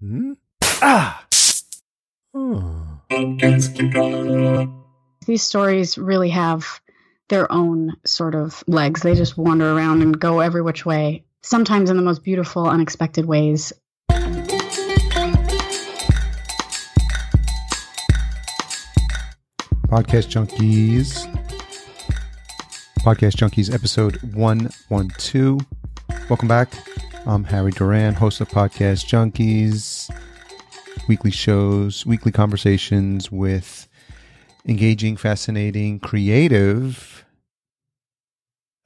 Hmm? Ah! Oh. These stories really have their own sort of legs. They just wander around and go every which way, sometimes in the most beautiful, unexpected ways. Podcast Junkies. Podcast Junkies, episode 112. Welcome back. I'm Harry Duran, host of Podcast Junkies, weekly shows, weekly conversations with engaging, fascinating, creative,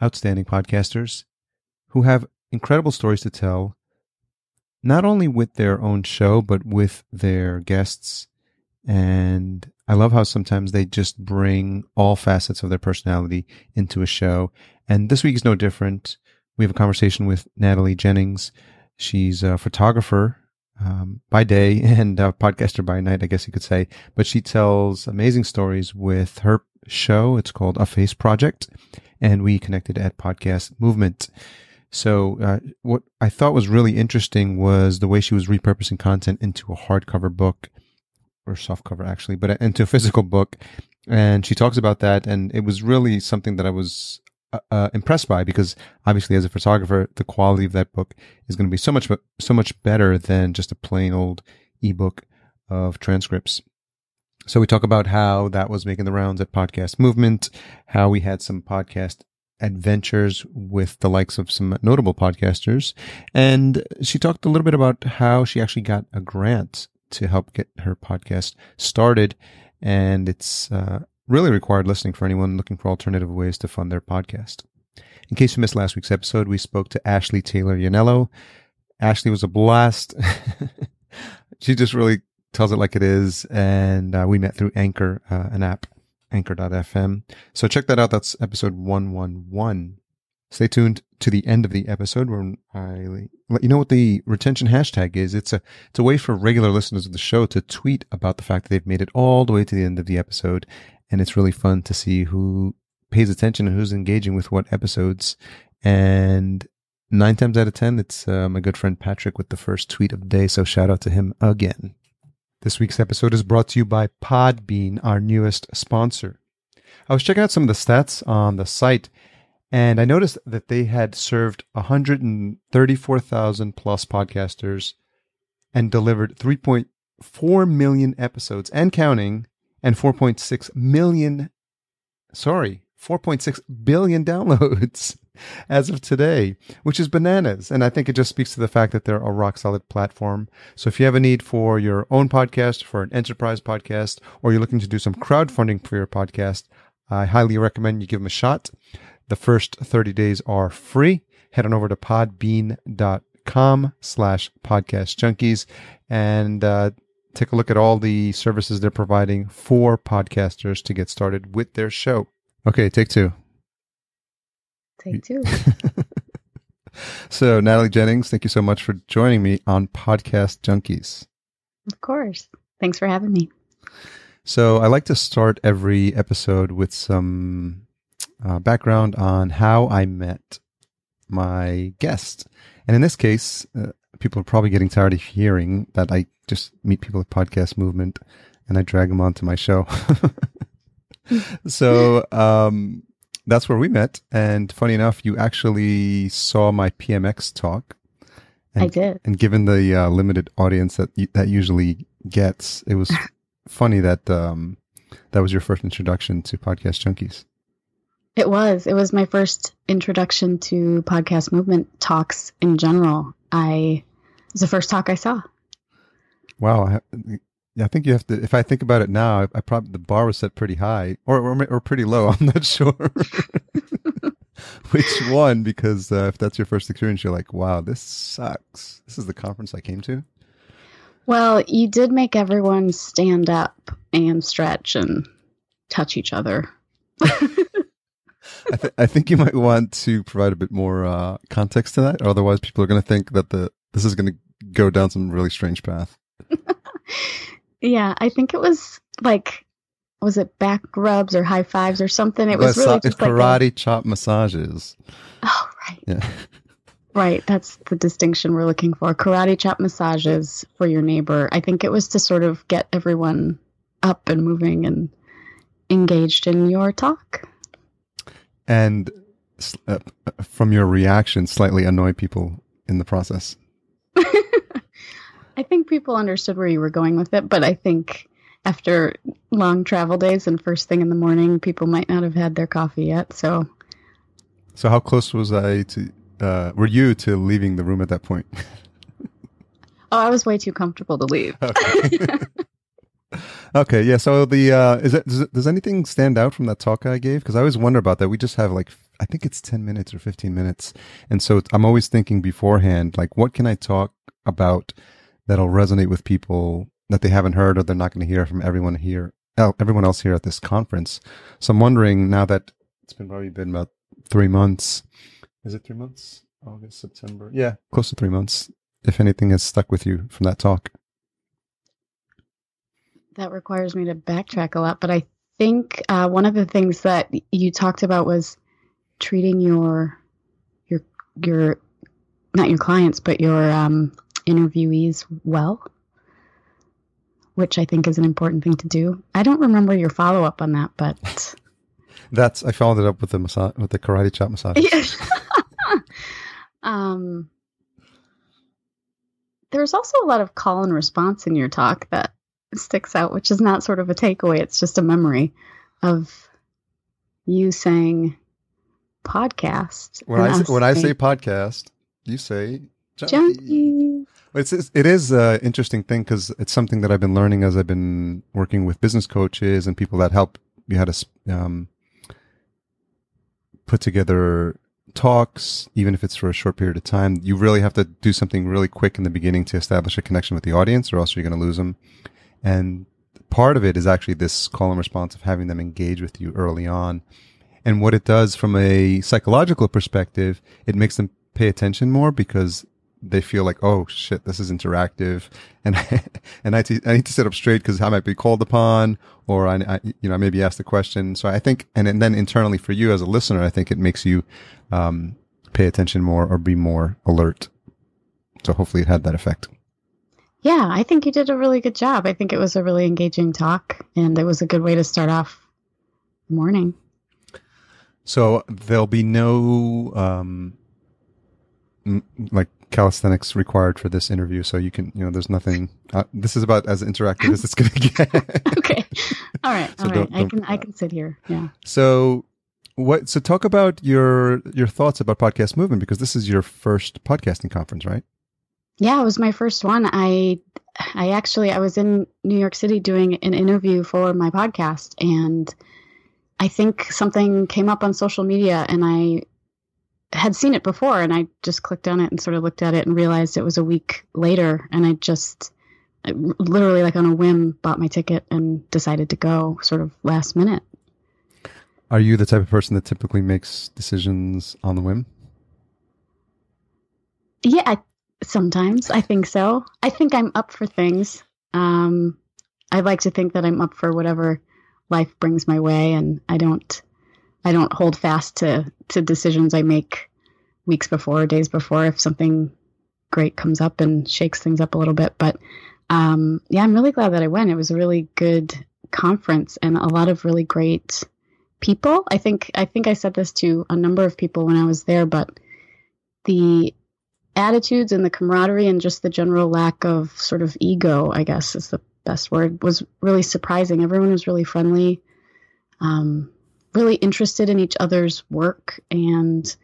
outstanding podcasters who have incredible stories to tell, not only with their own show, but with their guests. And I love how sometimes they just bring all facets of their personality into a show. And this week is no different. We have a conversation with Natalie Jennings. She's a photographer um, by day and a podcaster by night, I guess you could say. But she tells amazing stories with her show. It's called A Face Project. And we connected at Podcast Movement. So, uh, what I thought was really interesting was the way she was repurposing content into a hardcover book or soft cover actually, but into a physical book. And she talks about that. And it was really something that I was uh, uh, impressed by because obviously as a photographer, the quality of that book is going to be so much, so much better than just a plain old ebook of transcripts. So we talk about how that was making the rounds at podcast movement, how we had some podcast adventures with the likes of some notable podcasters. And she talked a little bit about how she actually got a grant to help get her podcast started. And it's uh, really required listening for anyone looking for alternative ways to fund their podcast. In case you missed last week's episode, we spoke to Ashley Taylor Yanello. Ashley was a blast. she just really tells it like it is. And uh, we met through Anchor, uh, an app, anchor.fm. So check that out. That's episode 111. Stay tuned to the end of the episode where I let you know what the retention hashtag is. It's a it's a way for regular listeners of the show to tweet about the fact that they've made it all the way to the end of the episode, and it's really fun to see who pays attention and who's engaging with what episodes. And nine times out of ten, it's uh, my good friend Patrick with the first tweet of the day. So shout out to him again. This week's episode is brought to you by Podbean, our newest sponsor. I was checking out some of the stats on the site and I noticed that they had served 134,000 plus podcasters and delivered 3.4 million episodes and counting and 4.6 million, sorry, 4.6 billion downloads as of today, which is bananas. And I think it just speaks to the fact that they're a rock solid platform. So if you have a need for your own podcast, for an enterprise podcast, or you're looking to do some crowdfunding for your podcast, I highly recommend you give them a shot. The first 30 days are free. Head on over to podbean.com slash podcast junkies and uh, take a look at all the services they're providing for podcasters to get started with their show. Okay, take two. Take two. so, Natalie Jennings, thank you so much for joining me on Podcast Junkies. Of course. Thanks for having me. So, I like to start every episode with some uh, background on how I met my guest. And in this case, uh, people are probably getting tired of hearing that I just meet people at Podcast Movement and I drag them onto my show. so um, that's where we met. And funny enough, you actually saw my PMX talk. And, I did. And given the uh, limited audience that that usually gets, it was funny that um, that was your first introduction to Podcast Junkies. It was. It was my first introduction to podcast movement talks in general. I was the first talk I saw. Wow. I, I think you have to. If I think about it now, I, I probably the bar was set pretty high or or, or pretty low. I'm not sure which one because uh, if that's your first experience, you're like, wow, this sucks. This is the conference I came to. Well, you did make everyone stand up and stretch and touch each other. I, th- I, think you might want to provide a bit more uh, context to that, otherwise people are going to think that the this is going to go down some really strange path. yeah, I think it was like, was it back rubs or high fives or something? It was really just karate like chop massages. Oh right. Yeah. Right, that's the distinction we're looking for. Karate chop massages for your neighbor. I think it was to sort of get everyone up and moving and engaged in your talk. And uh, from your reaction, slightly annoy people in the process. I think people understood where you were going with it, but I think after long travel days and first thing in the morning, people might not have had their coffee yet. So, so how close was I to? Uh, were you to leaving the room at that point? oh, I was way too comfortable to leave. Okay. okay, yeah. So the uh, is it does, it does anything stand out from that talk I gave? Because I always wonder about that. We just have like I think it's ten minutes or fifteen minutes, and so I'm always thinking beforehand, like, what can I talk about that'll resonate with people that they haven't heard or they're not going to hear from everyone here, everyone else here at this conference. So I'm wondering now that it's been probably been about three months. Is it three months? August, September. Yeah, close to three months. If anything has stuck with you from that talk. That requires me to backtrack a lot, but I think uh, one of the things that you talked about was treating your your your not your clients, but your um, interviewees well, which I think is an important thing to do. I don't remember your follow up on that, but that's I followed it up with the massage with the karate chop massage. Um, there's also a lot of call and response in your talk that sticks out, which is not sort of a takeaway. It's just a memory of you saying podcast. When I say, when I say podcast, you say junkie. It's it is an interesting thing because it's something that I've been learning as I've been working with business coaches and people that help you how to um, put together talks, even if it's for a short period of time. You really have to do something really quick in the beginning to establish a connection with the audience, or else you're going to lose them. And part of it is actually this call and response of having them engage with you early on. And what it does from a psychological perspective, it makes them pay attention more because they feel like, oh shit, this is interactive, and I, and I, t- I need to sit up straight because I might be called upon, or I, I, you know, I maybe ask the question. So I think, and, and then internally for you as a listener, I think it makes you um, pay attention more or be more alert. So hopefully, it had that effect. Yeah, I think you did a really good job. I think it was a really engaging talk, and it was a good way to start off the morning. So there'll be no um, m- like calisthenics required for this interview, so you can, you know, there's nothing. Uh, this is about as interactive as it's going to get. okay, all right, so all right. Don't, don't, I can I can sit here. Yeah. So what? So talk about your your thoughts about podcast movement because this is your first podcasting conference, right? Yeah, it was my first one. I I actually I was in New York City doing an interview for my podcast and I think something came up on social media and I had seen it before and I just clicked on it and sort of looked at it and realized it was a week later and I just literally like on a whim bought my ticket and decided to go sort of last minute. Are you the type of person that typically makes decisions on the whim? Yeah, I, sometimes I think so. I think I'm up for things. Um, I like to think that I'm up for whatever life brings my way and I don't I don't hold fast to to decisions I make weeks before, or days before, if something great comes up and shakes things up a little bit. But um, yeah, I'm really glad that I went. It was a really good conference and a lot of really great people. I think I think I said this to a number of people when I was there, but the attitudes and the camaraderie and just the general lack of sort of ego, I guess is the best word, was really surprising. Everyone was really friendly. Um, really interested in each other's work and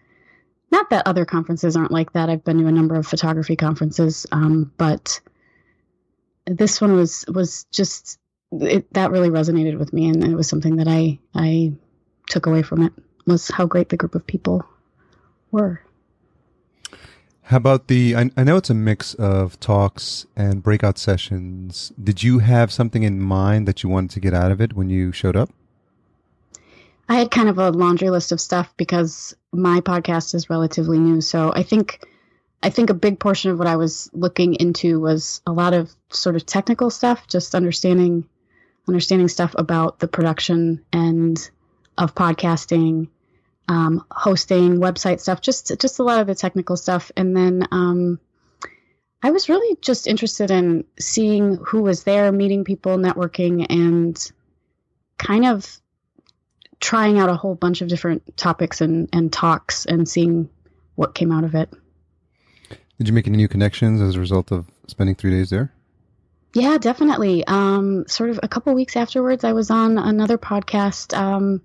not that other conferences aren't like that. I've been to a number of photography conferences, um, but this one was was just it, that really resonated with me, and it was something that I I took away from it was how great the group of people were. How about the? I, I know it's a mix of talks and breakout sessions. Did you have something in mind that you wanted to get out of it when you showed up? I had kind of a laundry list of stuff because my podcast is relatively new. So I think I think a big portion of what I was looking into was a lot of sort of technical stuff, just understanding understanding stuff about the production and of podcasting, um, hosting, website stuff, just just a lot of the technical stuff, and then um, I was really just interested in seeing who was there, meeting people, networking, and kind of trying out a whole bunch of different topics and, and talks and seeing what came out of it. Did you make any new connections as a result of spending three days there? Yeah, definitely. Um, sort of a couple weeks afterwards, I was on another podcast um,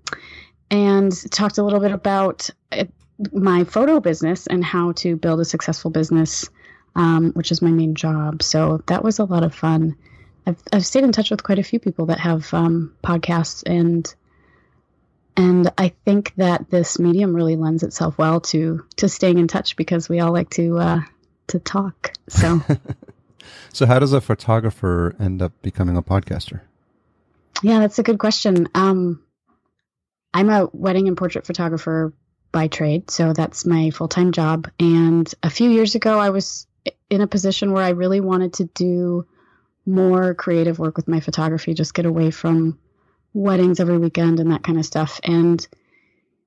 and talked a little bit about my photo business and how to build a successful business um, which is my main job. So that was a lot of fun. I've, I've stayed in touch with quite a few people that have um, podcasts and and I think that this medium really lends itself well to to staying in touch because we all like to uh, to talk. So, so how does a photographer end up becoming a podcaster? Yeah, that's a good question. Um, I'm a wedding and portrait photographer by trade, so that's my full time job. And a few years ago, I was in a position where I really wanted to do more creative work with my photography, just get away from weddings every weekend and that kind of stuff. And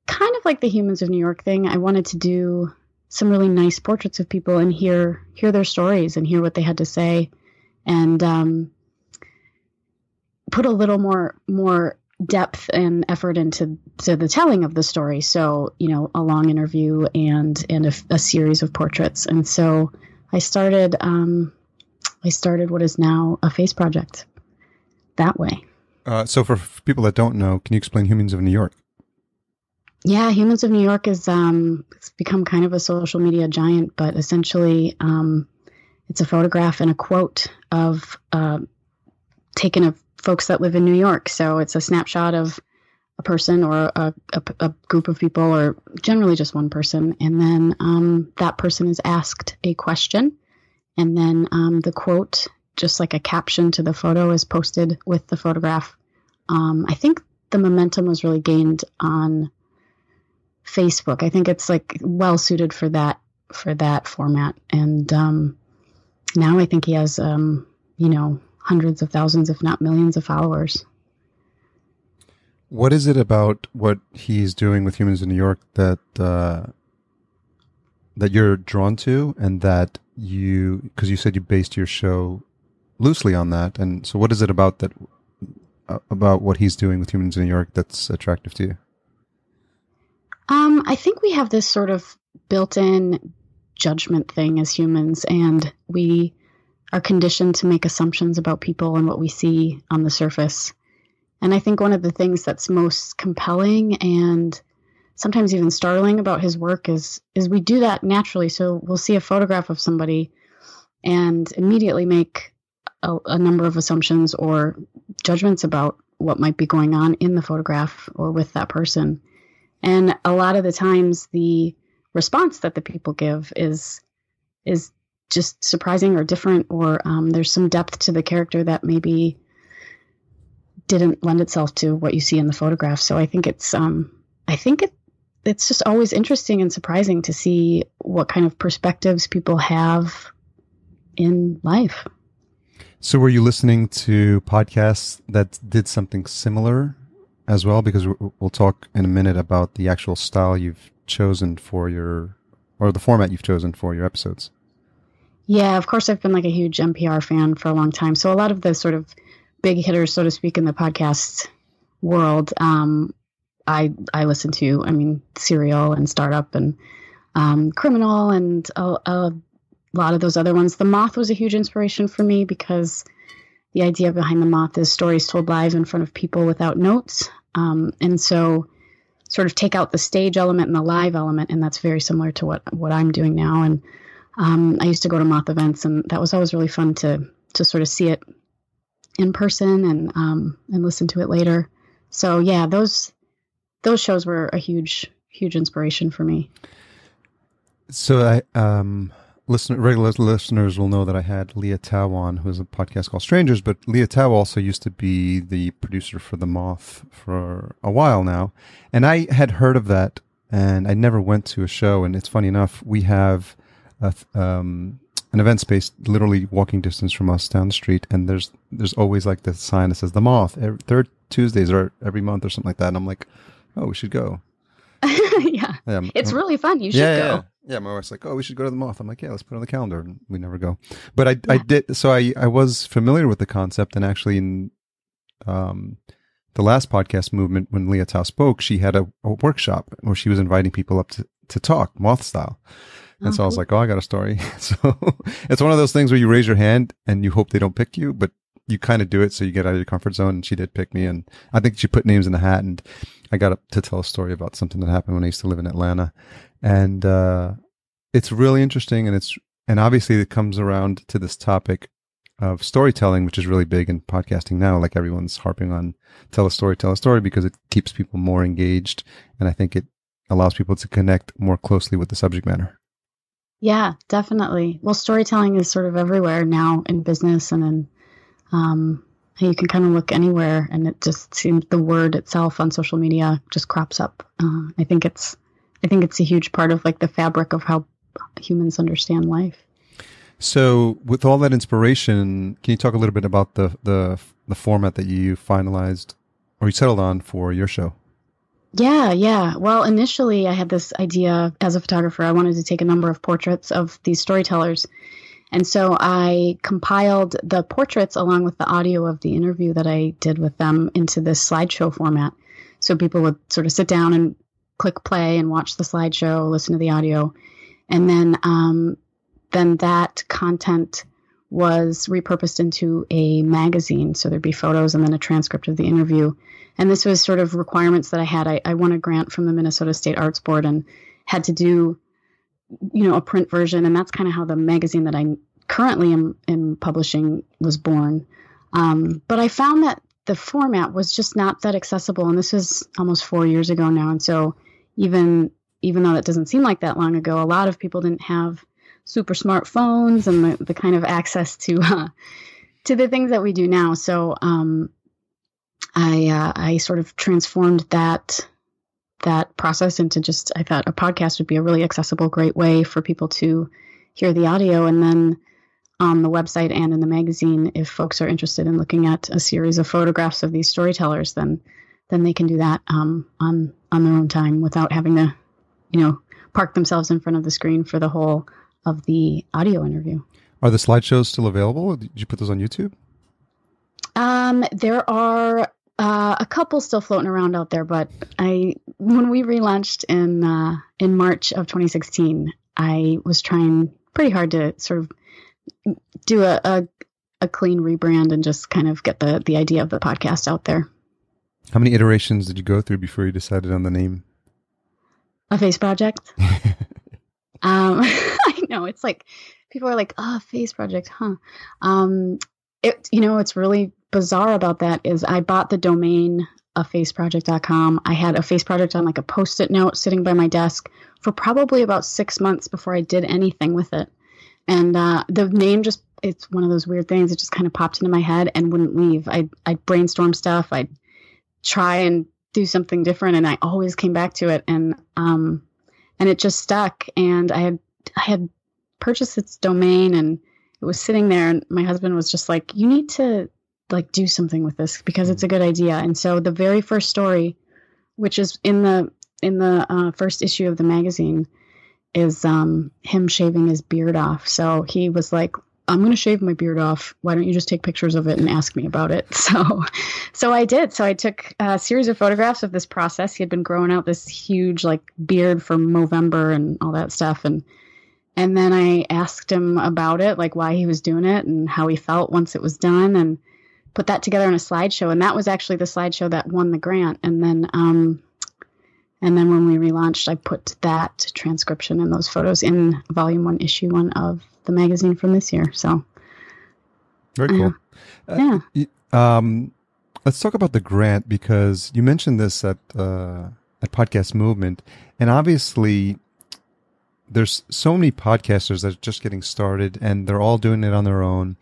kind of like the Humans of New York thing, I wanted to do some really nice portraits of people and hear hear their stories and hear what they had to say, and um, put a little more more depth and effort into to the telling of the story. So you know, a long interview and and a, a series of portraits, and so I started um, I started what is now a face project that way. Uh, so for people that don't know, can you explain Humans of New York? Yeah, Humans of New York is um, it's become kind of a social media giant, but essentially um, it's a photograph and a quote of uh, taken of folks that live in New York. So it's a snapshot of a person or a, a, a, group of people or generally just one person. And then um, that person is asked a question. And then um, the quote just like a caption to the photo is posted with the photograph. Um, i think the momentum was really gained on facebook. I think it's like well suited for that for that format. And um, now i think he has um, you know hundreds of thousands if not millions of followers what is it about what he's doing with humans in New York that uh, that you're drawn to, and that you because you said you based your show loosely on that, and so what is it about that uh, about what he's doing with humans in New York that's attractive to you? Um, I think we have this sort of built-in judgment thing as humans, and we are conditioned to make assumptions about people and what we see on the surface. And I think one of the things that's most compelling and sometimes even startling about his work is is we do that naturally. So we'll see a photograph of somebody and immediately make a, a number of assumptions or judgments about what might be going on in the photograph or with that person. And a lot of the times the response that the people give is is just surprising or different or um, there's some depth to the character that maybe didn't lend itself to what you see in the photograph. So I think it's um, I think it it's just always interesting and surprising to see what kind of perspectives people have in life. So were you listening to podcasts that did something similar as well? Because we'll talk in a minute about the actual style you've chosen for your or the format you've chosen for your episodes. Yeah, of course I've been like a huge NPR fan for a long time. So a lot of the sort of big hitters, so to speak, in the podcast world, um, I I listen to. I mean, Serial and Startup and um, Criminal and a, a, lot of those other ones. The Moth was a huge inspiration for me because the idea behind the Moth is stories told live in front of people without notes, um, and so sort of take out the stage element and the live element, and that's very similar to what what I'm doing now. And um, I used to go to Moth events, and that was always really fun to to sort of see it in person and um, and listen to it later. So yeah, those those shows were a huge huge inspiration for me. So I um listener regular listeners will know that I had Lea Thau on, who has a podcast called Strangers, but Lea Thau also used to be the producer for The Moth for a while now. And I had heard of that and I never went to a show. And it's funny enough, we have a, um, an event space literally walking distance from us down the street and there's there's always like the sign that says the moth every, third tuesdays or every month or something like that and i'm like oh we should go yeah. Yeah, It's m- really fun. You should yeah, go. yeah, yeah. My wife's like, "Oh, we should go to the moth." I'm like, "Yeah, let's put it on the calendar." And we never go, but I, I did. So I, I was familiar with the concept, and actually, in um, the last podcast movement, when Lea Thau spoke, she had a, a workshop where she was inviting people up to to talk moth style. And so I was Oh, like, "Oh, I got a story." So it's one of those things where you raise your hand and you hope they don't pick you, but you kind of do it so you get out of your comfort zone. And she did pick me, and I think she put names in the hat, and I got up to tell a story about something that happened when I used to live in Atlanta, and uh, it's really interesting, and it's and obviously it comes around to this topic of storytelling, which is really big in podcasting now. Like everyone's harping on tell a story, tell a story because it keeps people more engaged, and I think it allows people to connect more closely with the subject matter. Yeah, definitely. Well, storytelling is sort of everywhere now in business and in um, you can kind of look anywhere, and it just seems the word itself on social media just crops up. Uh, I think it's I think it's a huge part of like the fabric of how humans understand life. So, with all that inspiration, can you talk a little bit about the the the format that you finalized or you settled on for your show? Yeah, yeah. Well, initially, I had this idea as a photographer. I wanted to take a number of portraits of these storytellers. And so I compiled the portraits along with the audio of the interview that I did with them into this slideshow format. So people would sort of sit down and click play and watch the slideshow, listen to the audio. And then, um, then that content was repurposed into a magazine. So there'd be photos and then a transcript of the interview. And this was sort of requirements that I had. I, I won a grant from the Minnesota State Arts Board and had to do, you know, a print version. And that's kind of how the magazine that I currently am, am publishing was born. Um, but I found that the format was just not that accessible. And this was almost four years ago now. And so even even though that doesn't seem like that long ago, a lot of people didn't have super smartphones and the, the kind of access to uh, to the things that we do now. So um, I uh, I sort of transformed that that process into just I thought a podcast would be a really accessible, great way for people to hear the audio, and then on the website and in the magazine, if folks are interested in looking at a series of photographs of these storytellers, then then they can do that um, on on their own time without having to, you know, park themselves in front of the screen for the whole of the audio interview. Are the slideshows still available? Did you put those on YouTube? Um, there are uh, a couple still floating around out there, but I when we relaunched in uh, in March of 2016, I was trying pretty hard to sort of do a, a a clean rebrand and just kind of get the the idea of the podcast out there. How many iterations did you go through before you decided on the name? A face project. Um, know it's like people are like, "Oh, face project, huh?" Um, it you know what's really bizarre about that is I bought the domain of faceproject.com. I had a face project on like a post-it note sitting by my desk for probably about six months before I did anything with it. And uh, the name just it's one of those weird things. It just kind of popped into my head and wouldn't leave. I I brainstorm stuff. I'd try and do something different, and I always came back to it. And um, and it just stuck. And I had I had purchased its domain, and it was sitting there. And my husband was just like, "You need to like do something with this because it's a good idea." And so the very first story, which is in the in the uh, first issue of the magazine, is um, him shaving his beard off. So he was like, I'm going to shave my beard off. Why don't you just take pictures of it and ask me about it? So, so I did. So I took a series of photographs of this process. He had been growing out this huge like beard for Movember and all that stuff. And, and then I asked him about it, like why he was doing it and how he felt once it was done and put that together in a slideshow. And that was actually the slideshow that won the grant. And then, um, and then when we relaunched, I put that transcription and those photos in volume one, issue one of the magazine from this year. So, Very cool. yeah. Um, let's talk about the grant because you mentioned this at uh, at Podcast Movement, and obviously, there's so many podcasters that are just getting started, and they're all doing it on their own,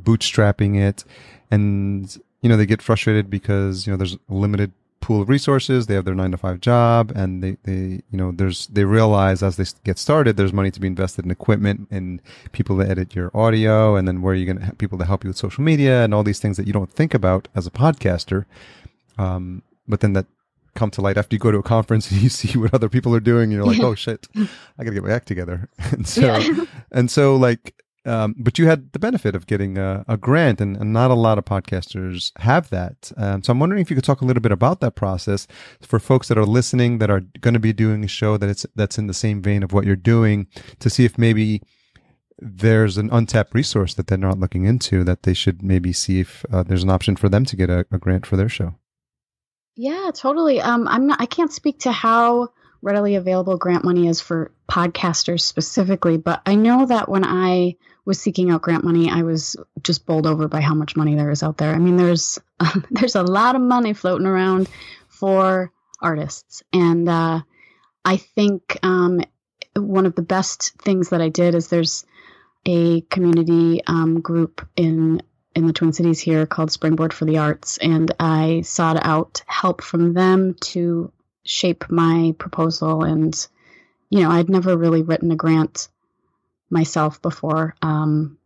bootstrapping it, and you know they get frustrated because you know there's a limited pool of resources. They have their nine to five job, and they they you know there's they realize as they get started, there's money to be invested in equipment and people to edit your audio, and then where are you're going to have people to help you with social media and all these things that you don't think about as a podcaster. Um, but then that come to light after you go to a conference and you see what other people are doing. And you're like, Yeah. oh shit, I gotta get my act together. And so, Yeah. and so like, um, but you had the benefit of getting a, a grant, and, and not a lot of podcasters have that. Um, so I'm wondering if you could talk a little bit about that process for folks that are listening that are going to be doing a show that it's that's in the same vein of what you're doing, to see if maybe there's an untapped resource that they're not looking into that they should maybe see if uh, there's an option for them to get a, a grant for their show. Yeah, totally. Um, I'm not. I can't speak to how readily available grant money is for podcasters specifically, but I know that when I was seeking out grant money, I was just bowled over by how much money there is out there. I mean, there's there's a lot of money floating around for artists, and uh, I think um, one of the best things that I did is there's a community um, group in in the Twin Cities here called Springboard for the Arts, and I sought out help from them to shape my proposal. And you know, I'd never really written a grant myself before, um,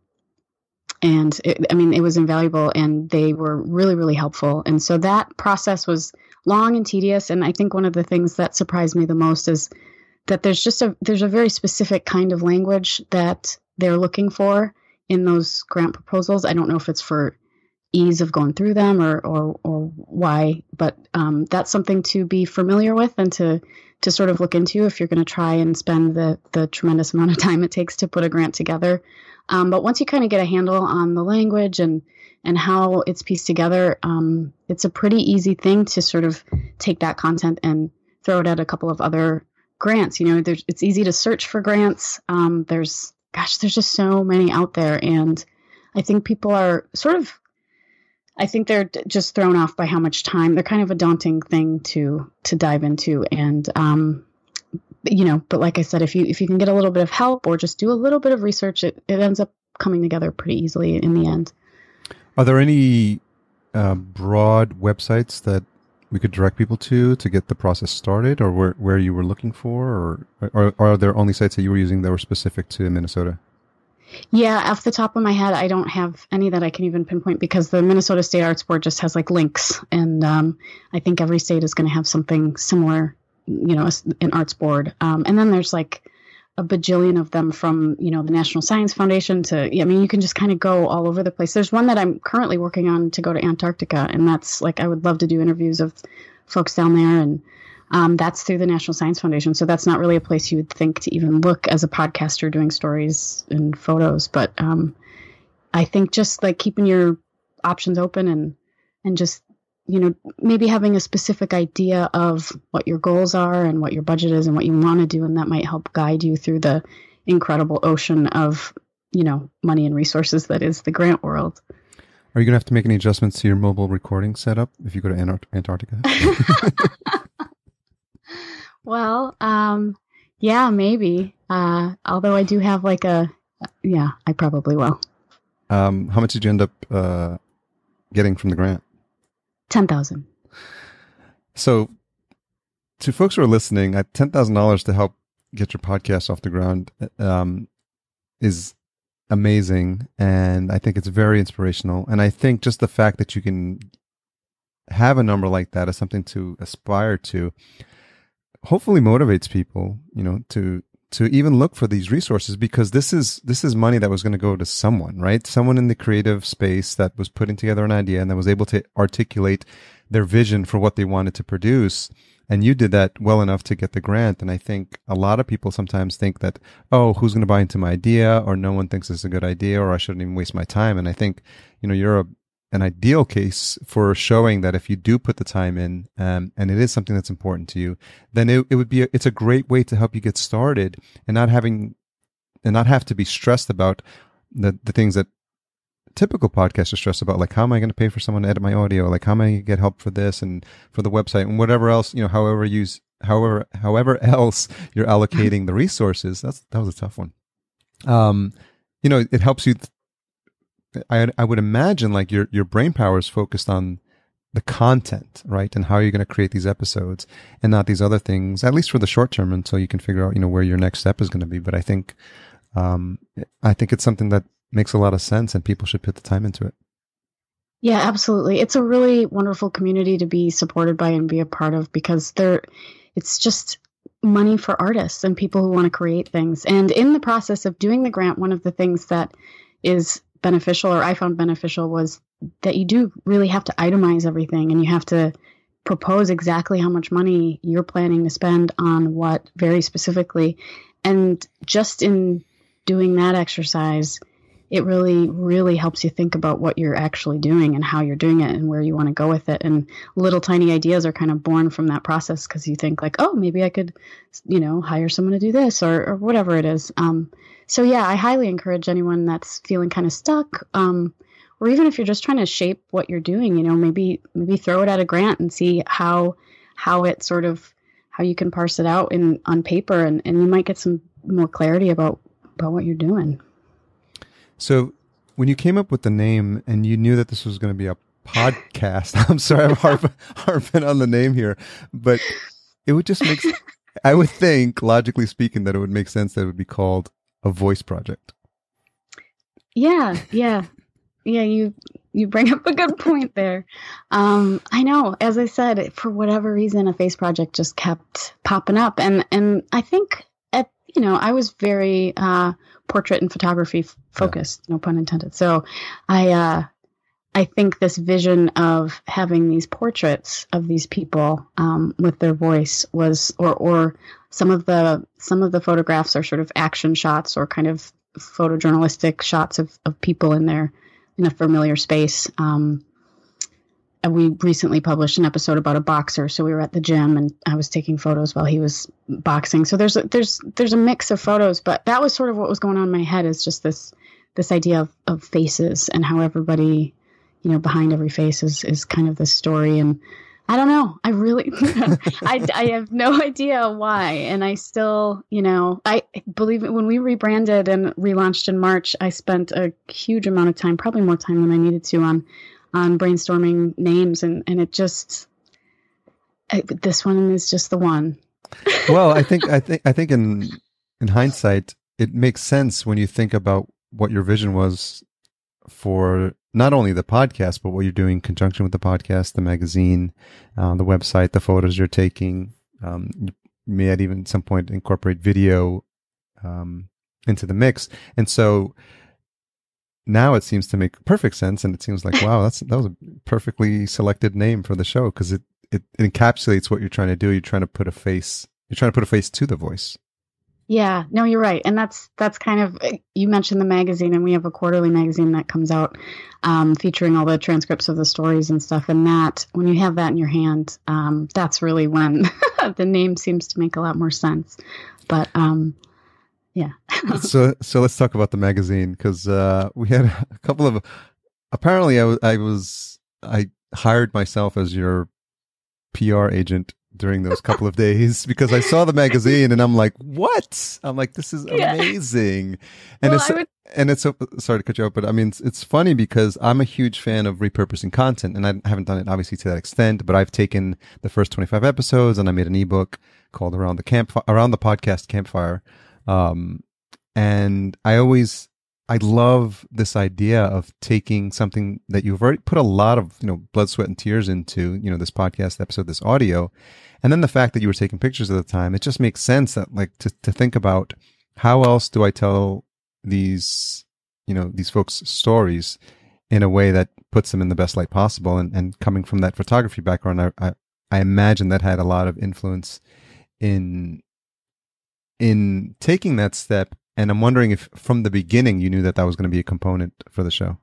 and it, I mean, it was invaluable, and they were really, really helpful. And so that process was long and tedious. And I think one of the things that surprised me the most is that there's just a there's a very specific kind of language that they're looking for in those grant proposals. I don't know if it's for ease of going through them or or, or why, but um, that's something to be familiar with and to to sort of look into if you're going to try and spend the the tremendous amount of time it takes to put a grant together. Um, but once you kind of get a handle on the language and and how it's pieced together, um, it's a pretty easy thing to sort of take that content and throw it at a couple of other grants. You know, it's easy to search for grants. Um, there's gosh, there's just so many out there. And I think people are sort of, I think they're just thrown off by how much time. They're kind of a daunting thing to to dive into. And um, you know, but like I said, if you if you can get a little bit of help or just do a little bit of research, it, it ends up coming together pretty easily in the end. Are there any uh, broad websites that we could direct people to to get the process started, or where where you were looking for, or, or, or are there only sites that you were using that were specific to Minnesota? Yeah, off the top of my head, I don't have any that I can even pinpoint because the Minnesota State Arts Board just has like links, and um, I think every state is going to have something similar, you know, an arts board. Um, and then there's like a bajillion of them from you know the National Science Foundation to. I mean, you can just kind of go all over the place. There's one that I'm currently working on to go to Antarctica, and that's like I would love to do interviews of folks down there and um, that's through the National Science Foundation. So that's not really a place you would think to even look as a podcaster doing stories and photos. But um, I think just like keeping your options open and and just you know maybe having a specific idea of what your goals are and what your budget is and what you want to do, and that might help guide you through the incredible ocean of you know money and resources that is the grant world. Are you going to have to make any adjustments to your mobile recording setup if you go to Antar- Antarctica? Well, um, yeah, maybe. Uh, although I do have like a, yeah, I probably will. um, how much did you end up uh, getting from the grant? Ten thousand. So, to folks who are listening, at ten thousand dollars to help get your podcast off the ground um, is amazing, and I think it's very inspirational. And I think just the fact that you can have a number like that as something to aspire to, hopefully motivates people, you know, to to even look for these resources because this is this is money that was going to go to someone, right? Someone in the creative space that was putting together an idea and that was able to articulate their vision for what they wanted to produce. And you did that well enough to get the grant. And I think a lot of people sometimes think that, oh, who's going to buy into my idea? Or no one thinks it's a good idea, or I shouldn't even waste my time. And I think, you know, you're a, an ideal case for showing that if you do put the time in, um, and it is something that's important to you, then it, it would be, a, it's a great way to help you get started and not having, and not have to be stressed about the, the things that typical podcasters stress about like how am i going to pay for someone to edit my audio? Like how am i going to get help for this and for the website and whatever else you know however use however however else you're allocating the resources. That's that was a tough one. Um you know it helps you i i would imagine like your your brain power is focused on the content right and how are you're going to create these episodes and not these other things at least for the short term until you can figure out you know where your next step is going to be but i think um i think it's something that makes a lot of sense and people should put the time into it. Yeah, absolutely. It's a really wonderful community to be supported by and be a part of because they're it's just money for artists and people who want to create things. And in the process of doing the grant, one of the things that is beneficial or I found beneficial was that you do really have to itemize everything and you have to propose exactly how much money you're planning to spend on what very specifically. And just in doing that exercise, it really, really helps you think about what you're actually doing and how you're doing it and where you want to go with it. And little tiny ideas are kind of born from that process because you think like, oh, maybe I could, you know, hire someone to do this or, or whatever it is. Um, so yeah, I highly encourage anyone that's feeling kind of stuck, um, or even if you're just trying to shape what you're doing, you know, maybe maybe throw it at a grant and see how how it sort of how you can parse it out in on paper, and, and you might get some more clarity about about what you're doing. So, when you came up with the name and you knew that this was going to be a podcast, I'm sorry, I'm harp, harping on the name here, but it would just make. I would think, logically speaking, that it would make sense that it would be called a voice project. Yeah, yeah, yeah. You you bring up a good point there. Um, I know, as I said, for whatever reason, a face project just kept popping up, and and I think at you know I was very uh, portrait and photography focused, yeah. no pun intended. So I uh, I think this vision of having these portraits of these people um, with their voice was, or or some of the some of the photographs are sort of action shots or kind of photojournalistic shots of, of people in their in a familiar space. Um, we recently published an episode about a boxer, so we were at the gym and I was taking photos while he was boxing. So there's a, there's there's a mix of photos, but that was sort of what was going on in my head is just this this idea of, of faces and how everybody you know, behind every face is, is kind of the story. And I don't know. I really, I, I have no idea why. And I still, you know, I believe when we rebranded and relaunched in March, I spent a huge amount of time, probably more time than I needed to on, on brainstorming names. And, and it just, this one is just the one. well, I think, I think, I think in, in hindsight, it makes sense when you think about what your vision was for not only the podcast, but what you're doing in conjunction with the podcast, the magazine, uh, the website, the photos you're taking. Um, you may at even some point incorporate video um, into the mix, and so now it seems to make perfect sense. And it seems like wow, that's that was a perfectly selected name for the show because it, it it encapsulates what you're trying to do. You're trying to put a face. You're trying to put a face to the voice. Yeah, no, you're right, and that's that's kind of you mentioned the magazine, and we have a quarterly magazine that comes out um, featuring all the transcripts of the stories and stuff. And that, when you have that in your hand, um, that's really when the name seems to make a lot more sense. But um, yeah. so so let's talk about the magazine because uh, we had a couple of. Apparently, I was I was I hired myself as your PR agent during those couple of days because I saw the magazine and I'm like, what? I'm like, this is amazing. Yeah. And well, it's, would... and it's, so, sorry to cut you off, but I mean, it's, it's, funny because I'm a huge fan of repurposing content and I haven't done it obviously to that extent, but I've taken the first 25 episodes and I made an ebook called around the camp, around the podcast campfire. Um, and I always I love this idea of taking something that you've already put a lot of, you know, blood, sweat, and tears into, you know, this podcast episode, this audio. And then the fact that you were taking pictures at the time, it just makes sense that like to, to think about how else do I tell these, you know, these folks' stories in a way that puts them in the best light possible. And, and coming from that photography background, I, I, I imagine that had a lot of influence in, in taking that step and I'm wondering if from the beginning you knew that that was going to be a component for the show.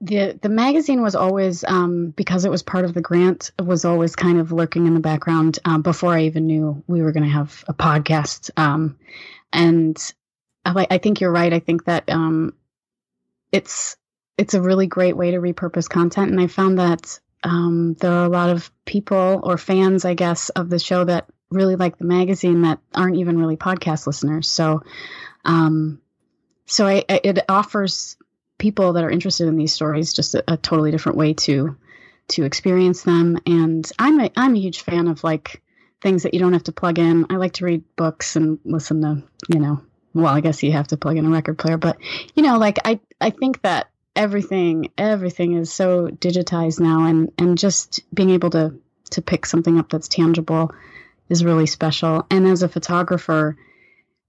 The the magazine was always um, because it was part of the grant was always kind of lurking in the background um, before I even knew we were going to have a podcast. Um, and I, I, think you're right. I think that um, it's it's a really great way to repurpose content, and I found that um, there are a lot of people or fans, I guess, of the show that really like the magazine that aren't even really podcast listeners. So, um, so I, I, it offers people that are interested in these stories just a, a, totally different way to to experience them. And I'm a, I'm a huge fan of like things that you don't have to plug in. I like to read books and listen to you know. Well, I guess you have to plug in a record player, but you know, like I I think that everything everything is so digitized now and and just being able to to pick something up that's tangible is really special. And as a photographer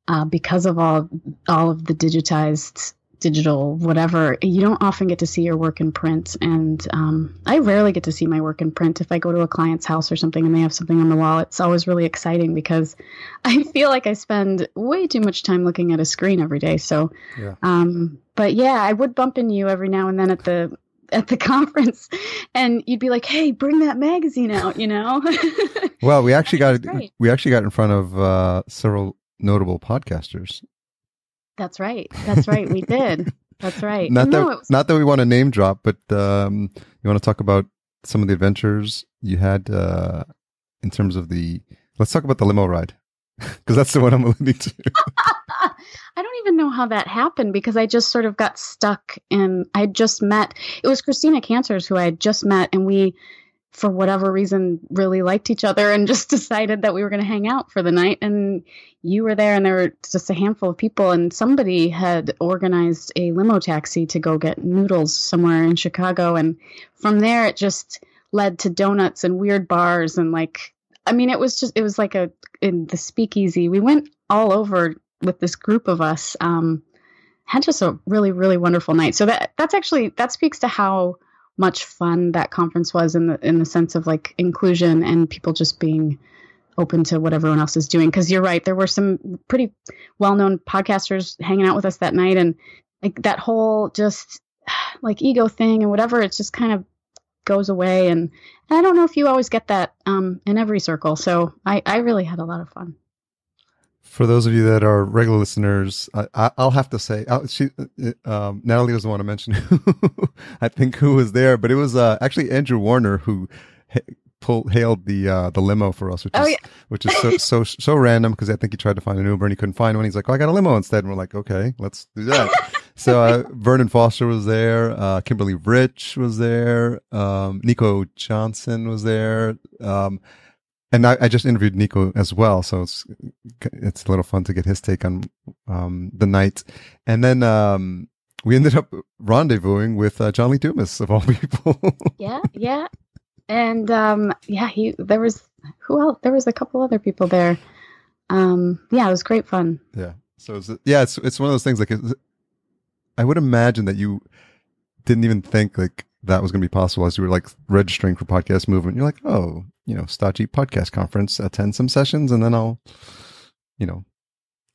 uh, because of all all of the digitized digital whatever you don't often get to see your work in print. And um, i rarely get to see my work in print. If i go to a client's house or something and they have something on the wall it's always really exciting because i feel like i spend way too much time looking at a screen every day. So Yeah. um, but yeah i would bump into you every now and then at the at the conference and you'd be like hey bring that magazine out you know Well, we actually got we actually got in front of uh, several notable podcasters. that's right that's right we did that's right Not no, that was, not that we want to name drop, but um, you want to talk about some of the adventures you had uh, in terms of the. Let's talk about the limo ride because that's the one I'm alluding to. I don't even know how that happened because I just sort of got stuck and I just met it was Christina Canters who I had just met and we for whatever reason really liked each other and just decided that we were going to hang out for the night and you were there and there were just a handful of people and somebody had organized a limo taxi to go get noodles somewhere in Chicago and from there it just led to donuts and weird bars and like I mean it was just it was like a in the speakeasy. We went all over with this group of us um, had just a really really wonderful night. So that that's actually that speaks to how much fun that conference was in the in the sense of like inclusion and people just being open to what everyone else is doing. Because you're right there were some pretty well-known podcasters hanging out with us that night and like that whole just like ego thing and whatever it just kind of goes away and, and i don't know if you always get that um, in every circle so I, I really had a lot of fun For those of you that are regular listeners, I, I, I'll have to say, uh, she, uh, um, Natalie doesn't want to mention who I think who was there, but it was uh, actually Andrew Warner who ha- pulled hailed the uh, the limo for us, which Oh, is yeah. which is so so so random because I think he tried to find an Uber and he couldn't find one. He's like, "Oh, I got a limo instead," and we're like, "Okay, let's do that." so uh, Vernon Foster was there, uh, Kimberly Rich was there, um, Nico Johnson was there. Um, and I, I just interviewed Nico as well, so it's it's a little fun to get his take on um, the night. And then um, we ended up rendezvousing with uh, John Lee Dumas of all people. yeah yeah and um yeah he there was who else there was a couple other people there um yeah it was great fun yeah. So it's, yeah, it's it's one of those things. Like, I would imagine that you didn't even think like that was going to be possible as you were like registering for podcast movement. You're like, oh, you know, Stodgy podcast conference, attend some sessions, and then I'll, you know,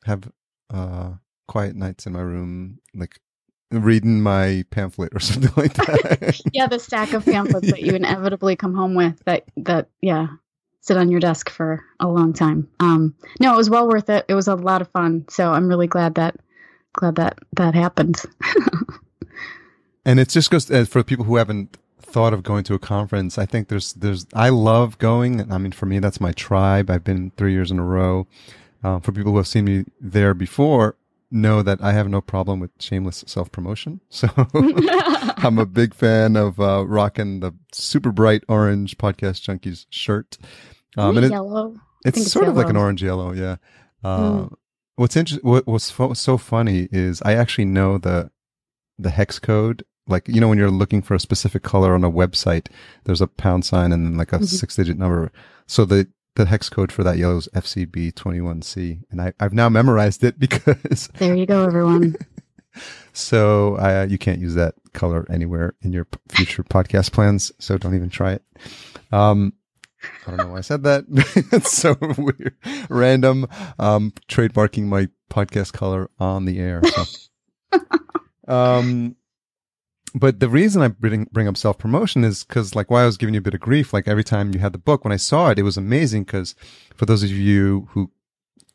have uh quiet nights in my room, like reading my pamphlet or something like that. yeah the stack of pamphlets that you inevitably come home with that that yeah sit on your desk for a long time um no it was well worth it it was a lot of fun so i'm really glad that glad that that happened and it just goes uh, for people who haven't thought of going to a conference. I think there's there's I love going. I mean, for me, that's my tribe. I've been three years in a row. Uh, for people who have seen me there before, know that I have no problem with shameless self promotion. So I'm a big fan of uh, rocking the super bright orange podcast junkies shirt. Um, and it, yellow it's, it's sort of like an orange yellow, yeah. Uh, Mm. What's interesting, what, fo- so funny is I actually know the the hex code. Like you know, when you're looking for a specific color on a website, there's a pound sign and then like a Mhm. six digit number. So the the hex code for that yellow is FCB21C, and I I've now memorized it because there you go everyone so uh, you can't use that color anywhere in your future podcast plans. So don't even try it. Um, I don't know why I said that. it's so weird, random. Um, trademarking my podcast color on the air. So. um, but the reason I bring, bring up self promotion is because, like, why I was giving you a bit of grief. Like every time you had the book, when I saw it, it was amazing. Because for those of you who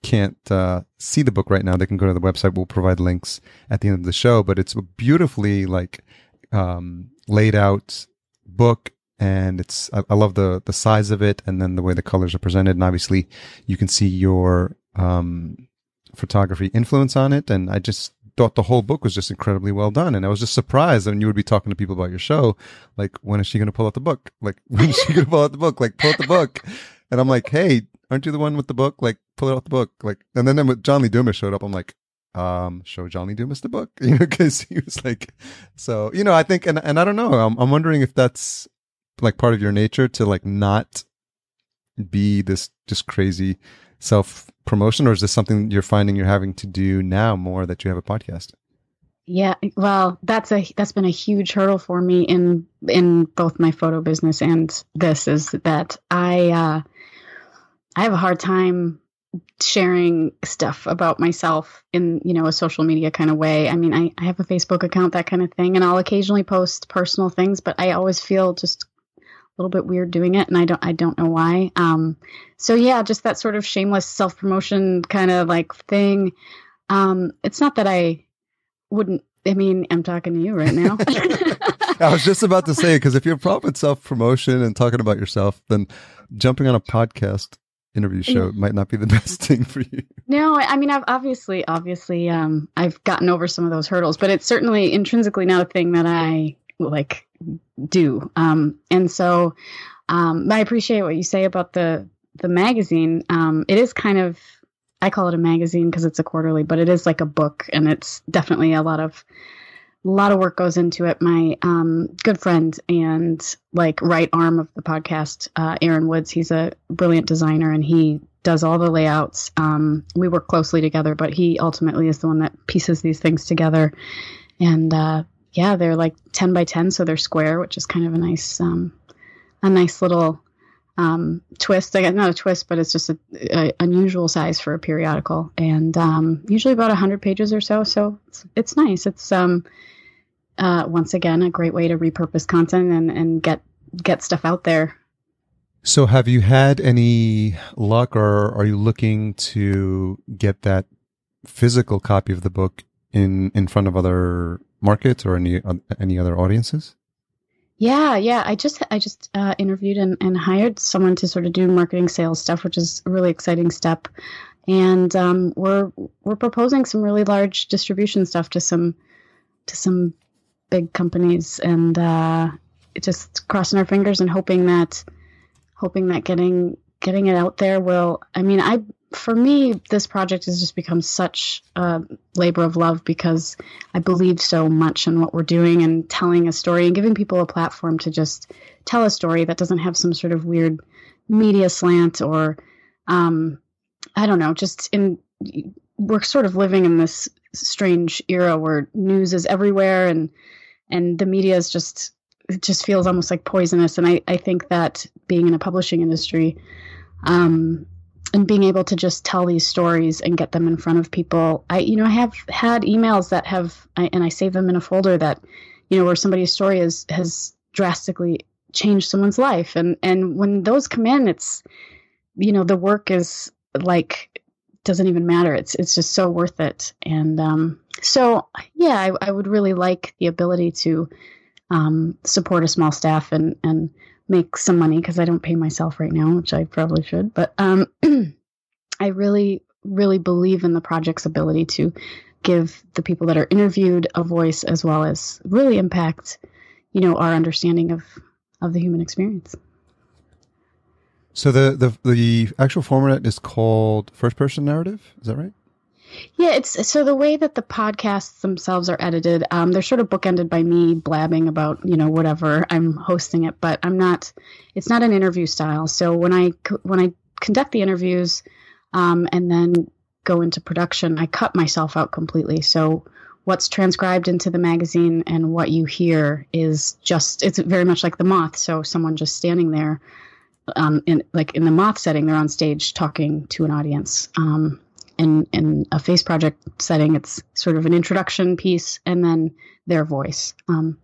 can't uh, see the book right now, they can go to the website. We'll provide links at the end of the show. But it's a beautifully like um, laid out book, and it's I, I love the the size of it, and then the way the colors are presented, and obviously you can see your um, photography influence on it. And I just thought the whole book was just incredibly well done, and I was just surprised when you would be talking to people about your show, like when is she going to pull out the book? Like when is she going to pull out the book? Like pull out the book. And I'm like, hey, aren't you the one with the book? Like, pull it out the book. Like, and then when John Lee Dumas showed up, I'm like, um, show John Lee Dumas the book, you know, because he was like, so you know, I think, and and I don't know, I'm I'm wondering if that's like part of your nature to like not be this just crazy self promotion, or is this something you're finding you're having to do now more that you have a podcast? Yeah, well, that's a that's been a huge hurdle for me in in both my photo business and this is that I uh I have a hard time sharing stuff about myself in you know a social media kind of way i mean I, I have a facebook account that kind of thing and i'll occasionally post personal things but i always feel just little bit weird doing it and i don't i don't know why. Um so yeah just that sort of shameless self-promotion kind of like thing. Um it's not that i wouldn't i mean i'm talking to you right now. I was just about to say because if you're problem with self promotion and talking about yourself, then jumping on a podcast interview show might not be the best thing for you. No, I mean, I've obviously, obviously, um, I've gotten over some of those hurdles, but it's certainly intrinsically not a thing that I like do. Um, and so, um, I appreciate what you say about the the magazine. Um, it is kind of, I call it a magazine because it's a quarterly, but it is like a book, and it's definitely a lot of a lot of work goes into it. My um, good friend and like right arm of the podcast, uh, Aaron Woods, he's a brilliant designer and he does all the layouts. Um, we work closely together, but he ultimately is the one that pieces these things together. And uh, yeah, they're like 10 by 10, so they're square, which is kind of a nice, um, a nice little um, twist. I got not a twist, but it's just a, a, unusual size for a periodical, and um, usually about hundred pages or so. So it's, it's nice. It's um, uh, once again a great way to repurpose content and, and get get stuff out there. So, have you had any luck, or are you looking to get that physical copy of the book in in front of other markets or any any other audiences? Yeah, yeah. I just I just uh, interviewed and, and hired someone to sort of do marketing sales stuff, which is a really exciting step. And um, we're we're proposing some really large distribution stuff to some to some big companies and uh, just crossing our fingers and hoping that hoping that getting getting it out there will i mean i for me this project has just become such a labor of love because i believe so much in what we're doing and telling a story and giving people a platform to just tell a story that doesn't have some sort of weird media slant or um, i don't know just in we're sort of living in this strange era where news is everywhere and and the media is just it just feels almost like poisonous. And i i think that being in a publishing industry um and being able to just tell these stories and get them in front of people i you know i have had emails that have I, and i save them in a folder that you know where somebody's story has has drastically changed someone's life and and when those come in it's you know the work is like doesn't even matter. It's it's just so worth it. And um, so yeah, I, I, would really like the ability to um, support a small staff and and make some money because I don't pay myself right now, which I probably should. But um, I really really believe in the project's ability to give the people that are interviewed a voice as well as really impact you know our understanding of of the human experience. So the, the the actual format is called first person narrative. Is that right? Yeah, it's so the way that the podcasts themselves are edited, um, they're sort of bookended by me blabbing about you know whatever I'm hosting it, but I'm not. It's not an interview style. So when I when I conduct the interviews, um, and then go into production, I cut myself out completely. So what's transcribed into the magazine and what you hear is just it's very much like the moth. So someone just standing there um, in like in the moth setting, they're on stage talking to an audience. Um, and in a face project setting, it's sort of an introduction piece and then their voice. Um,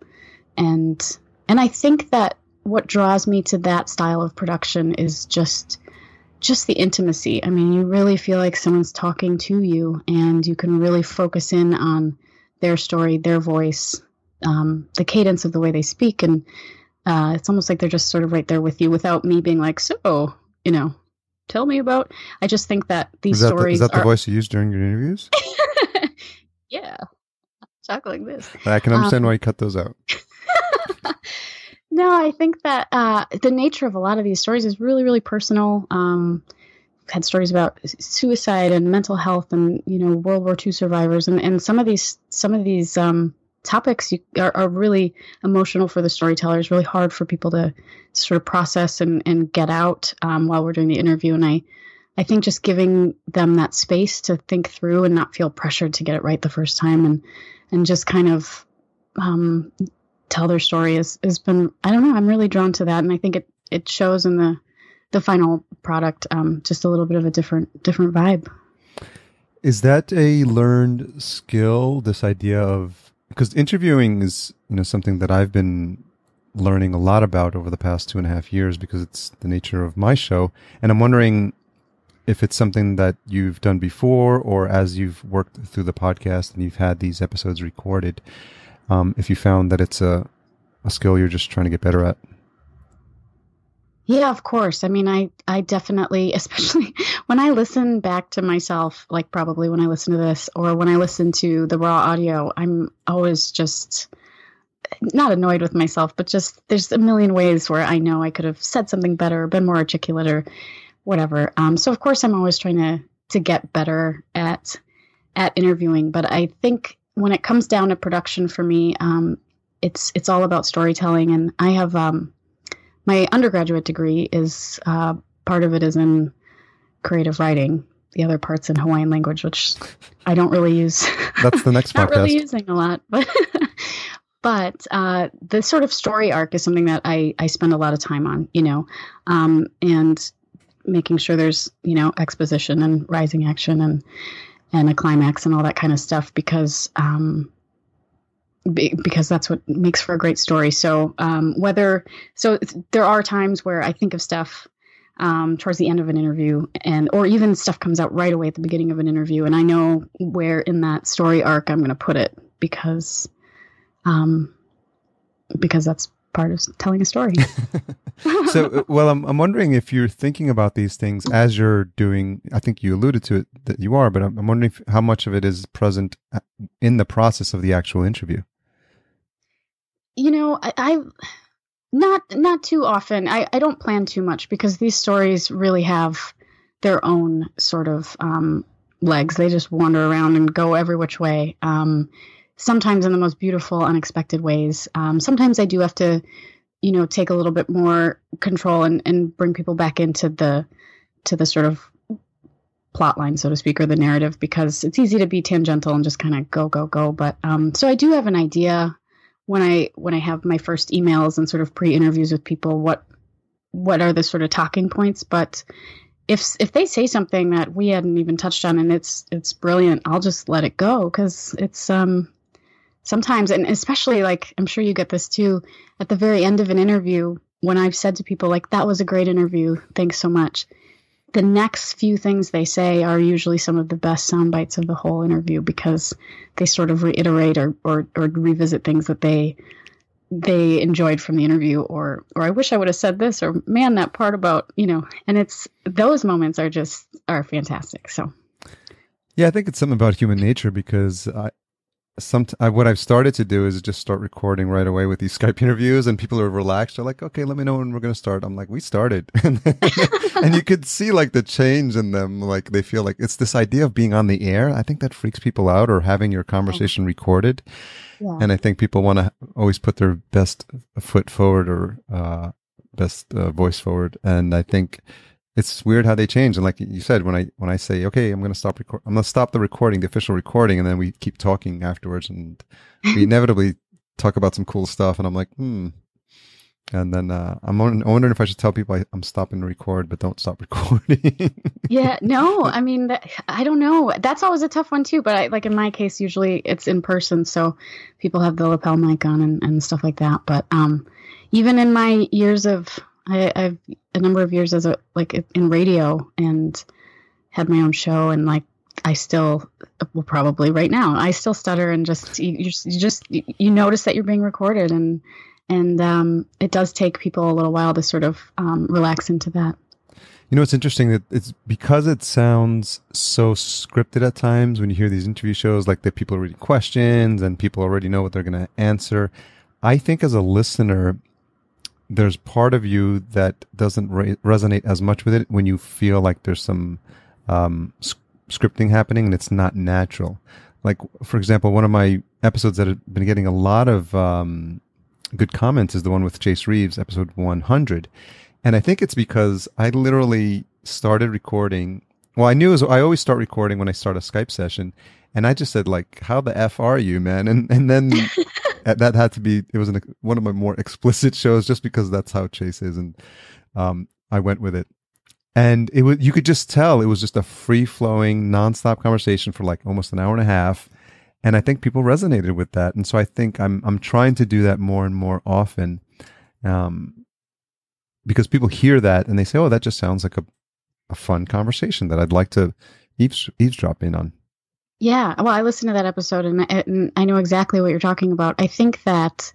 and and I think that what draws me to that style of production is just just the intimacy. I mean, you really feel like someone's talking to you, and you can really focus in on their story, their voice, um, the cadence of the way they speak, and uh, it's almost like they're just sort of right there with you without me being like, so, you know, tell me about. I just think that these is that stories. The, is that are... the voice you use during your interviews? yeah. Talk like this. I can understand um, why you cut those out. no, I think that uh, the nature of a lot of these stories is really, really personal. Um, had stories about suicide and mental health and you know World War II survivors and, and some of these some of these um, topics you, are, are really emotional for the storytellers really hard for people to sort of process and, and get out um, while we're doing the interview and I I think just giving them that space to think through and not feel pressured to get it right the first time and and just kind of um, tell their story has, has been I don't know I'm really drawn to that and I think it it shows in the the final product um, just a little bit of a different different vibe. Is that a learned skill? This idea of because interviewing is you know something that I've been learning a lot about over the past two and a half years because it's the nature of my show, and I'm wondering if it's something that you've done before or as you've worked through the podcast and you've had these episodes recorded, um, if you found that it's a a skill you're just trying to get better at. Yeah, of course. I mean, I I definitely, especially when I listen back to myself, like probably when I listen to this or when I listen to the raw audio, I'm always just not annoyed with myself, but just there's a million ways where I know I could have said something better, been more articulate, or whatever. Um, so of course, I'm always trying to to get better at at interviewing. But I think when it comes down to production for me, um, it's it's all about storytelling, and I have um, my undergraduate degree is uh, part of it is in creative writing. The other parts in Hawaiian language, which I don't really use. That's the next Not podcast. really using a lot, but but uh, the sort of story arc is something that I I spend a lot of time on. You know, um, and making sure there's you know exposition and rising action and and a climax and all that kind of stuff because um, because that's what makes for a great story. So um, whether so there are times where I think of stuff um, towards the end of an interview, and or even stuff comes out right away at the beginning of an interview, and I know where in that story arc I'm going to put it because um, because that's part of telling a story. so, uh, well, I'm I'm wondering if you're thinking about these things as you're doing. I think you alluded to it that you are, but I'm, I'm wondering if, how much of it is present uh, in the process of the actual interview you know, I, I not not too often. I, I don't plan too much because these stories really have their own sort of um, legs. They just wander around and go every which way. Um, sometimes in the most beautiful, unexpected ways. Um, sometimes I do have to, you know, take a little bit more control and, and bring people back into the to the sort of plot line, so to speak, or the narrative, because it's easy to be tangential and just kind of go, go, go. But um, so I do have an idea when I when I have my first emails and sort of pre-interviews with people, what what are the sort of talking points? But if if they say something that we hadn't even touched on and it's it's brilliant, I'll just let it go because it's um sometimes and especially like I'm sure you get this too at the very end of an interview when I've said to people like that was a great interview, thanks so much the next few things they say are usually some of the best sound bites of the whole interview because they sort of reiterate or, or, or revisit things that they they enjoyed from the interview or or I wish I would have said this or man that part about you know and it's those moments are just are fantastic. So. Yeah I think it's something about human nature because I some I, what I've started to do is just start recording right away with these Skype interviews, and people are relaxed. They're like, "Okay, let me know when we're going to start." I'm like, "We started," and, and you could see like the change in them. Like they feel like it's this idea of being on the air. I think that freaks people out, or having your conversation recorded. Yeah. And I think people want to always put their best foot forward or uh, best uh, voice forward, and I think it's weird how they change. And like you said, when I when I say, okay, I'm going to stop record, I'm going to stop the recording, the official recording, and then we keep talking afterwards, and we inevitably talk about some cool stuff. And I'm like, hmm. And then uh, I'm wondering if I should tell people I, am stopping to record, but don't stop recording. yeah, no, I mean, that, I don't know. That's always a tough one too. But I, like in my case, usually it's in person, so people have the lapel mic on and, and stuff like that. But um, even in my years of I, I've a number of years as a like in radio and had my own show and like I still well probably right now I still stutter and just you, you just you notice that you're being recorded and and um, it does take people a little while to sort of um, relax into that. You know, it's interesting that it's because it sounds so scripted at times when you hear these interview shows, like that people are reading questions and people already know what they're going to answer. I think as a listener, there's part of you that doesn't re- resonate as much with it when you feel like there's some um, scripting happening and it's not natural. Like, for example, one of my episodes that have been getting a lot of um, good comments is the one with Chase Reeves, episode 100. And I think it's because I literally started recording. Well, I knew I always start recording when I start a Skype session, and I just said like, "How the f are you, man?" And and then that had to be it was an, one of my more explicit shows just because that's how Chase is, and um, I went with it. And it was you could just tell it was just a free flowing, nonstop conversation for like almost an hour and a half, and I think people resonated with that. And so I think I'm I'm trying to do that more and more often, um, because people hear that and they say, "Oh, that just sounds like a a fun conversation that I'd like to eaves, eavesdrop in on." Yeah, well, I listened to that episode and, and I know exactly what you're talking about. I think that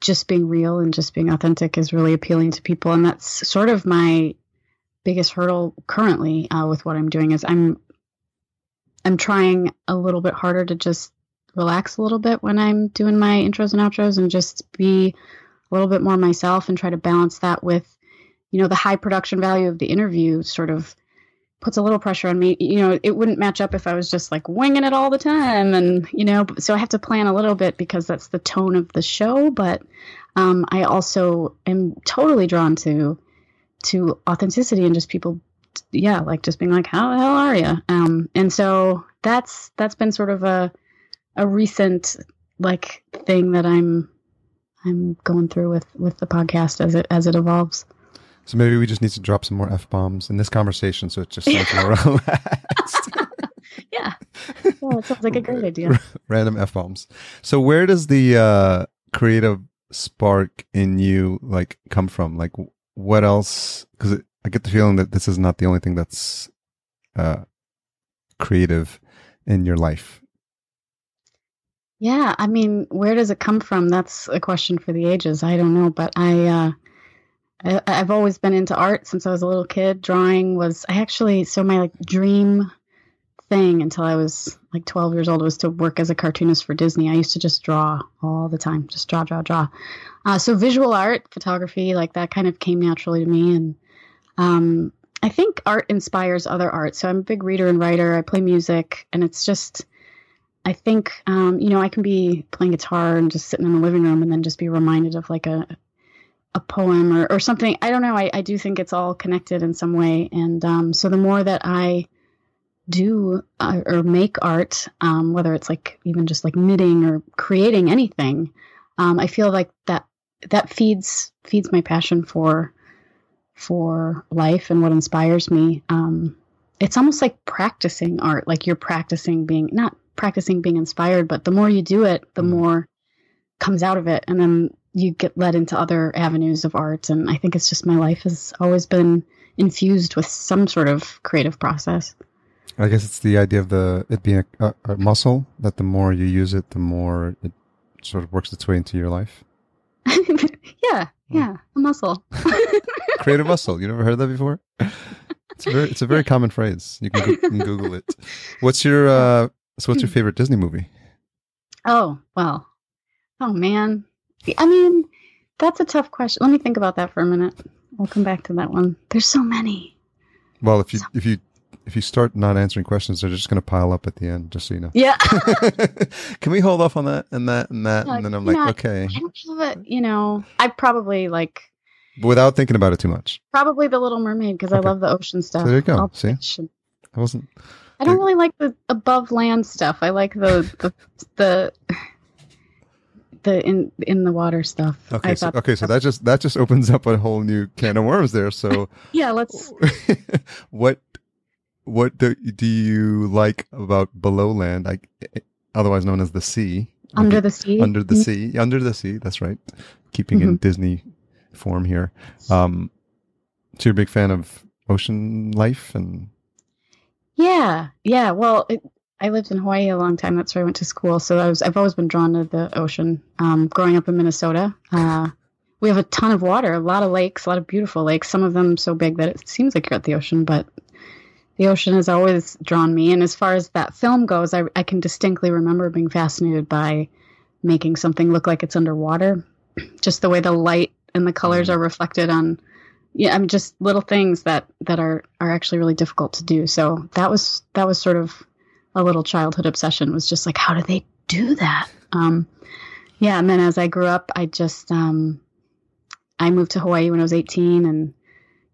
just being real and just being authentic is really appealing to people, and that's sort of my biggest hurdle currently uh, with what I'm doing. Is I'm I'm trying a little bit harder to just relax a little bit when I'm doing my intros and outros, and just be a little bit more myself, and try to balance that with, you know, the high production value of the interview, sort of puts a little pressure on me. You know, it wouldn't match up if I was just like winging it all the time. And, you know, so I have to plan a little bit because that's the tone of the show. But um, I also am totally drawn to to authenticity and just people yeah like just being like how the hell are you um and so that's that's been sort of a a recent like thing that i'm i'm going through with with the podcast as it as it evolves so maybe we just need to drop some more f bombs in this conversation, so it just sounds more relaxed. yeah, yeah, it sounds like a great idea. Random f bombs. So where does the uh, creative spark in you like come from? Like, what else? Because I get the feeling that this is not the only thing that's uh, creative in your life. Yeah, I mean, where does it come from? That's a question for the ages. I don't know, but I uh, I, have always been into art since I was a little kid. Drawing was I actually so my like dream thing until I was like 12 years old was to work as a cartoonist for Disney. I used to just draw all the time, just draw, draw, draw. Uh, so visual art, photography, like that kind of came naturally to me. And um, I think art inspires other art. So I'm a big reader and writer. I play music, and it's just. I think um, you know I can be playing guitar and just sitting in the living room and then just be reminded of like a a poem or, or something. I don't know. I, I do think it's all connected in some way. And um, so the more that I do uh, or make art, um, whether it's like even just like knitting or creating anything, um, I feel like that that feeds feeds my passion for for life and what inspires me. Um, it's almost like practicing art, like you're practicing being not practicing being inspired, but the more you do it, the mm. more comes out of it, and then you get led into other avenues of art. And I think it's just my life has always been infused with some sort of creative process. I guess it's the idea of the it being a, a, muscle that the more you use it, the more it sort of works its way into your life. yeah, yeah, a muscle. Creative muscle. You never heard that before? It's a very it's a very common phrase. You can, you can Google it. What's your uh, so? What's your favorite Disney movie? Oh well, oh man, I mean, that's a tough question. Let me think about that for a minute. We'll come back to that one. There's so many. Well, if you so. if you if you start not answering questions, they're just going to pile up at the end. Just so you know. Yeah. Can we hold off on that and that and that? and uh, then I'm like, not, okay. It. You know, I probably like. Without thinking about it too much. Probably the Little Mermaid because okay. I love the ocean stuff. So there you go. I'll See, I wasn't. I don't really like the above land stuff. I like the the the the in in the water stuff. Okay, so, okay, so that just that just opens up a whole new can of worms there. So yeah, let's. what what do, do you like about below land, like otherwise known as the sea? Under the sea. Under the mm-hmm. sea. Under the sea. That's right. Keeping mm-hmm. in Disney form here. Um, so you're a big fan of ocean life and. Yeah, yeah. Well, it, I lived in Hawaii a long time. That's where I went to school. So I was I've always been drawn to the ocean. Um, growing up in Minnesota, uh, we have a ton of water, a lot of lakes, a lot of beautiful lakes. Some of them so big that it seems like you're at the ocean, but the ocean has always drawn me. And as far as that film goes, I, I can distinctly remember being fascinated by making something look like it's underwater. Just the way the light and the colors are reflected on yeah i mean just little things that that are are actually really difficult to do so that was that was sort of a little childhood obsession was just like how do they do that? Um yeah and then as i grew up i just um i moved to hawaii when i was 18 and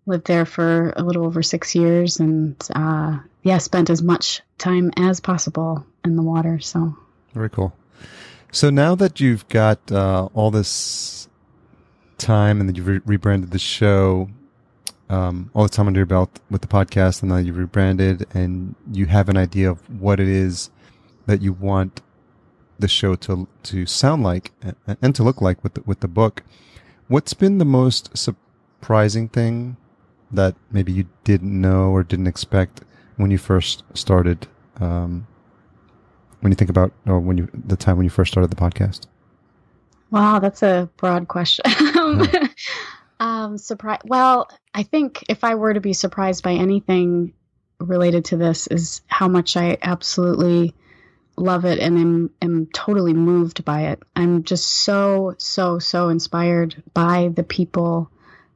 lived there for a little over six years and uh yeah spent as much time as possible in the water so. Very cool. So now that you've got uh, all this time and that you've re- rebranded the show, um, all the time under your belt with the podcast, and now you've rebranded and you have an idea of what it is that you want the show to to sound like and, and to look like with the, with the book. What's been the most surprising thing that maybe you didn't know or didn't expect when you first started um, when you think about or when you the time when you first started the podcast? Wow, that's a broad question. yeah. um, surprise. Well, I think if I were to be surprised by anything related to this, is how much I absolutely love it and am am totally moved by it. I'm just so so so inspired by the people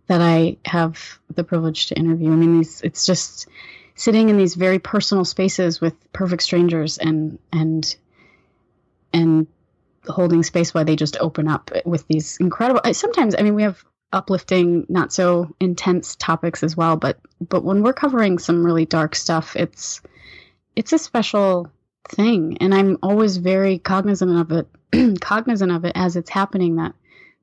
that I have the privilege to interview. I mean, these it's just sitting in these very personal spaces with perfect strangers and and and holding space while they just open up with these incredible sometimes i mean we have uplifting not so intense topics as well but but when we're covering some really dark stuff it's it's a special thing and i'm always very cognizant of it cognizant of it as it's happening that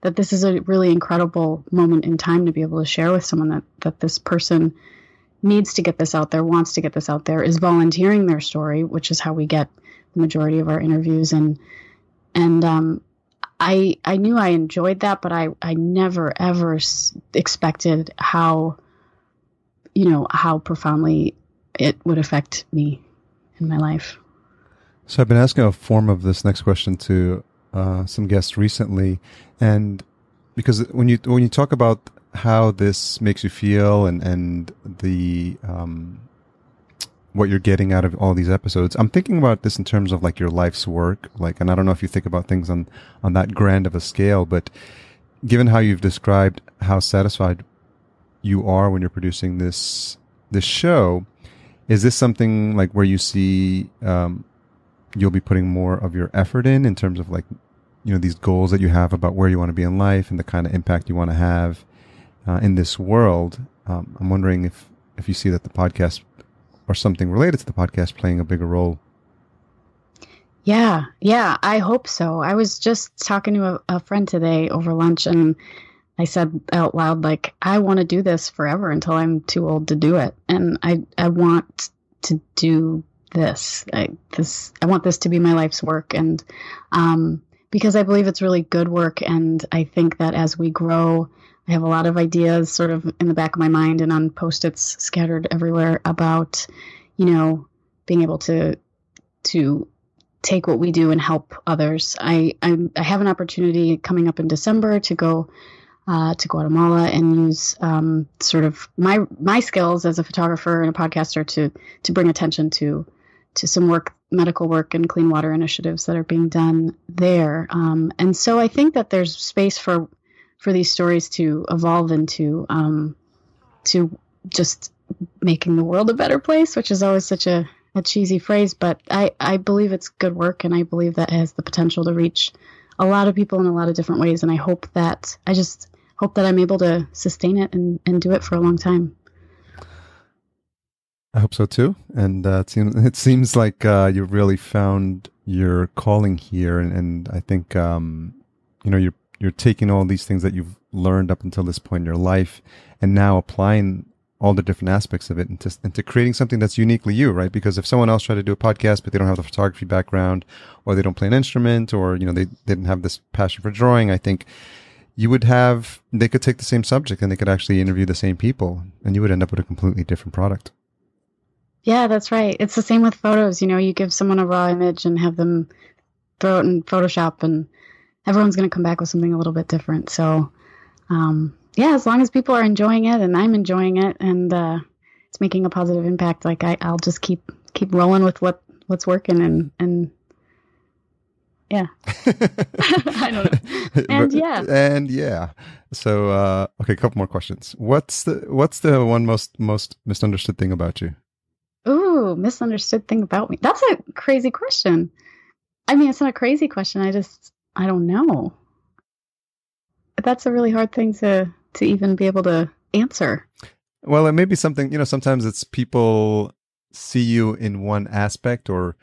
that this is a really incredible moment in time to be able to share with someone that that this person needs to get this out there, wants to get this out there, is volunteering their story, which is how we get the majority of our interviews. And and um, I I knew I enjoyed that, but I I never ever expected how you know how profoundly it would affect me in my life. So I've been asking a form of this next question to uh, some guests recently, and because when you when you talk about how this makes you feel and and the um, what you're getting out of all these episodes. I'm thinking about this in terms of like your life's work, like, and I don't know if you think about things on on that grand of a scale, but given how you've described how satisfied you are when you're producing this this show, is this something like where you see um, you'll be putting more of your effort in in terms of like you know these goals that you have about where you want to be in life and the kind of impact you want to have uh, in this world. Um, I'm wondering if if you see that the podcast or something related to the podcast playing a bigger role. Yeah, yeah, I hope so. I was just talking to a, a friend today over lunch, and I said out loud, like, I want to do this forever until I'm too old to do it, and I I want to do this. I, this I want this to be my life's work, and um, because I believe it's really good work, and I think that as we grow I have a lot of ideas sort of in the back of my mind and on post-its scattered everywhere about, you know, being able to to take what we do and help others. I I, I have an opportunity coming up in December to go uh, to Guatemala and use um, sort of my my skills as a photographer and a podcaster to to bring attention to to some work medical work and clean water initiatives that are being done there. Um, and so I think that there's space for for these stories to evolve into um, to just making the world a better place, which is always such a, a cheesy phrase, but I, I believe it's good work and I believe that has the potential to reach a lot of people in a lot of different ways. And I hope that I just hope that I'm able to sustain it and, and do it for a long time. I hope so too. And uh, it seems it seems like uh, you really found your calling here, and, and I think um, you know you're you're taking all these things that you've learned up until this point in your life and now applying all the different aspects of it into, into creating something that's uniquely you, right? Because if someone else tried to do a podcast, but they don't have the photography background or they don't play an instrument or, you know, they didn't have this passion for drawing, I think you would have, they could take the same subject and they could actually interview the same people and you would end up with a completely different product. Yeah, that's right. It's the same with photos. You know, you give someone a raw image and have them throw it in Photoshop and everyone's going to come back with something a little bit different. So, um, yeah, as long as people are enjoying it and I'm enjoying it and uh, it's making a positive impact, like I, I'll just keep keep rolling with what what's working and and Yeah. I don't know. And yeah. And yeah. So uh okay, a couple more questions. What's the what's the one most most misunderstood thing about you? Ooh, misunderstood thing about me. That's a crazy question. I mean, it's not a crazy question. I just I don't know. That's a really hard thing to to even be able to answer. Well, it may be something, you know, sometimes it's people see you in one aspect or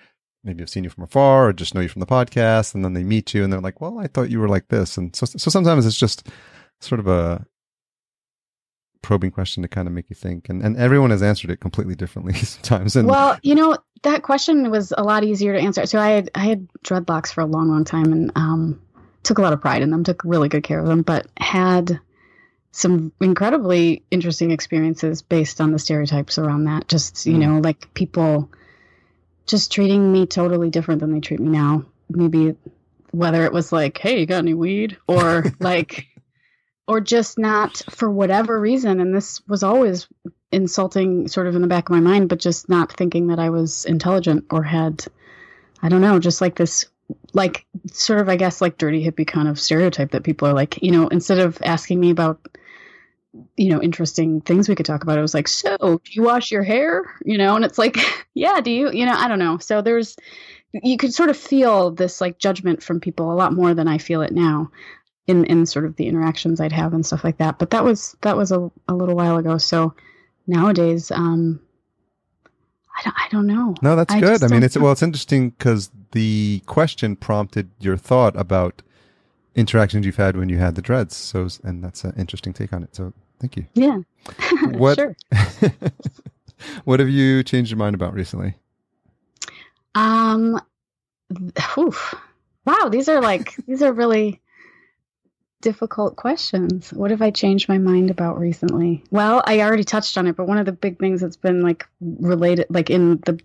maybe have seen you from afar or just know you from the podcast and then they meet you and they're like, well, I thought you were like this. And so, so sometimes it's just sort of a probing question to kind of make you think. And, and everyone has answered it completely differently sometimes. And well, you know, that question was a lot easier to answer. So I had, I had dreadlocks for a long, long time and, um, took a lot of pride in them, took really good care of them, but had some incredibly interesting experiences based on the stereotypes around that. Just, you mm. know, like people just treating me totally different than they treat me now. Maybe whether it was like, hey, you got any weed? Or like, or just not for whatever reason. And this was always insulting, sort of in the back of my mind, but just not thinking that I was intelligent or had, I don't know, just like this like sort of I guess like dirty hippie kind of stereotype that people are like, you know, instead of asking me about you know interesting things we could talk about it was like so do you wash your hair? You know and it's like yeah do you? You know i don't know. So there's you could sort of feel this like judgment from people a lot more than i feel it now in in sort of the interactions i'd have and stuff like that but that was that was a, a little while ago so nowadays um I don't, I don't know. No, that's I good. I mean, it's well, it's interesting because the question prompted your thought about interactions you've had when you had the dreads. So, and that's an interesting take on it. So, thank you. Yeah. what, sure. what have you changed your mind about recently? Um, oof. wow, these are like, these are really difficult questions. What have I changed my mind about recently? Well, I already touched on it, but one of the big things that's been like related, like in the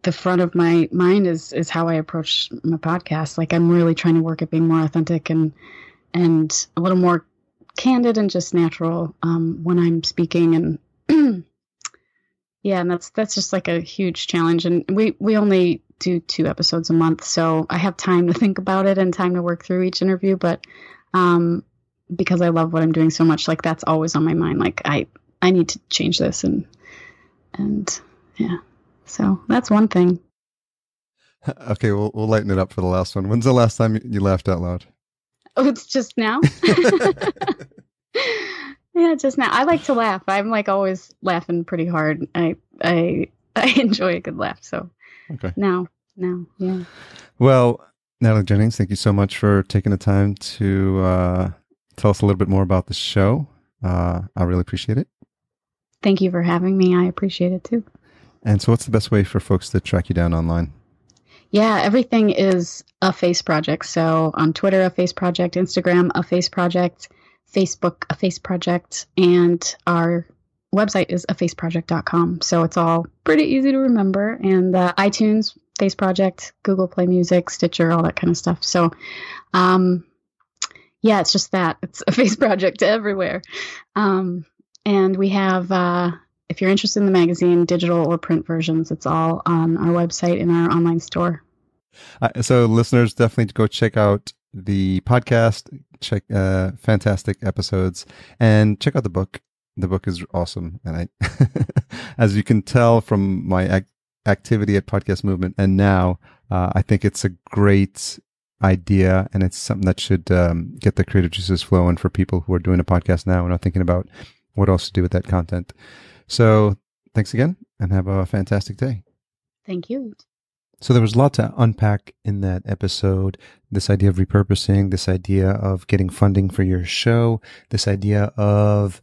the front of my mind is is how I approach my podcast. Like I'm really trying to work at being more authentic and and a little more candid and just natural um, when I'm speaking. And yeah, and that's that's just like a huge challenge. And we we only do two episodes a month, so I have time to think about it and time to work through each interview. But um, because I love what I'm doing so much, like that's always on my mind. Like I I need to change this and and yeah. So that's one thing. Okay, we'll we'll lighten it up for the last one. When's the last time you laughed out loud? Oh, it's just now. yeah, just now. I like to laugh. I'm like always laughing pretty hard. I I I enjoy a good laugh. So okay. now now yeah. Well, Natalie Jennings, thank you so much for taking the time to uh, tell us a little bit more about the show. Uh, I really appreciate it. Thank you for having me. I appreciate it too. And so, what's the best way for folks to track you down online? Yeah, everything is a face project. So on Twitter, a face project, Instagram, a face project, Facebook, a face project, and our website is afaceproject.com. So it's all pretty easy to remember. And uh, iTunes, Face Project, Google Play Music, Stitcher, all that kind of stuff. So, um, yeah, it's just that it's a face project everywhere. Um, and we have uh, if you're interested in the magazine, digital or print versions, it's all on our website in our online store. Uh, so, listeners, definitely go check out the podcast, check uh, fantastic episodes, and check out the book. The book is awesome, and I, as you can tell from my ac- activity at Podcast Movement, and now uh, I think it's a great idea, and it's something that should um, get the creative juices flowing for people who are doing a podcast now and are thinking about what else to do with that content. So thanks again and have a fantastic day. Thank you. So there was a lot to unpack in that episode. This idea of repurposing, this idea of getting funding for your show, this idea of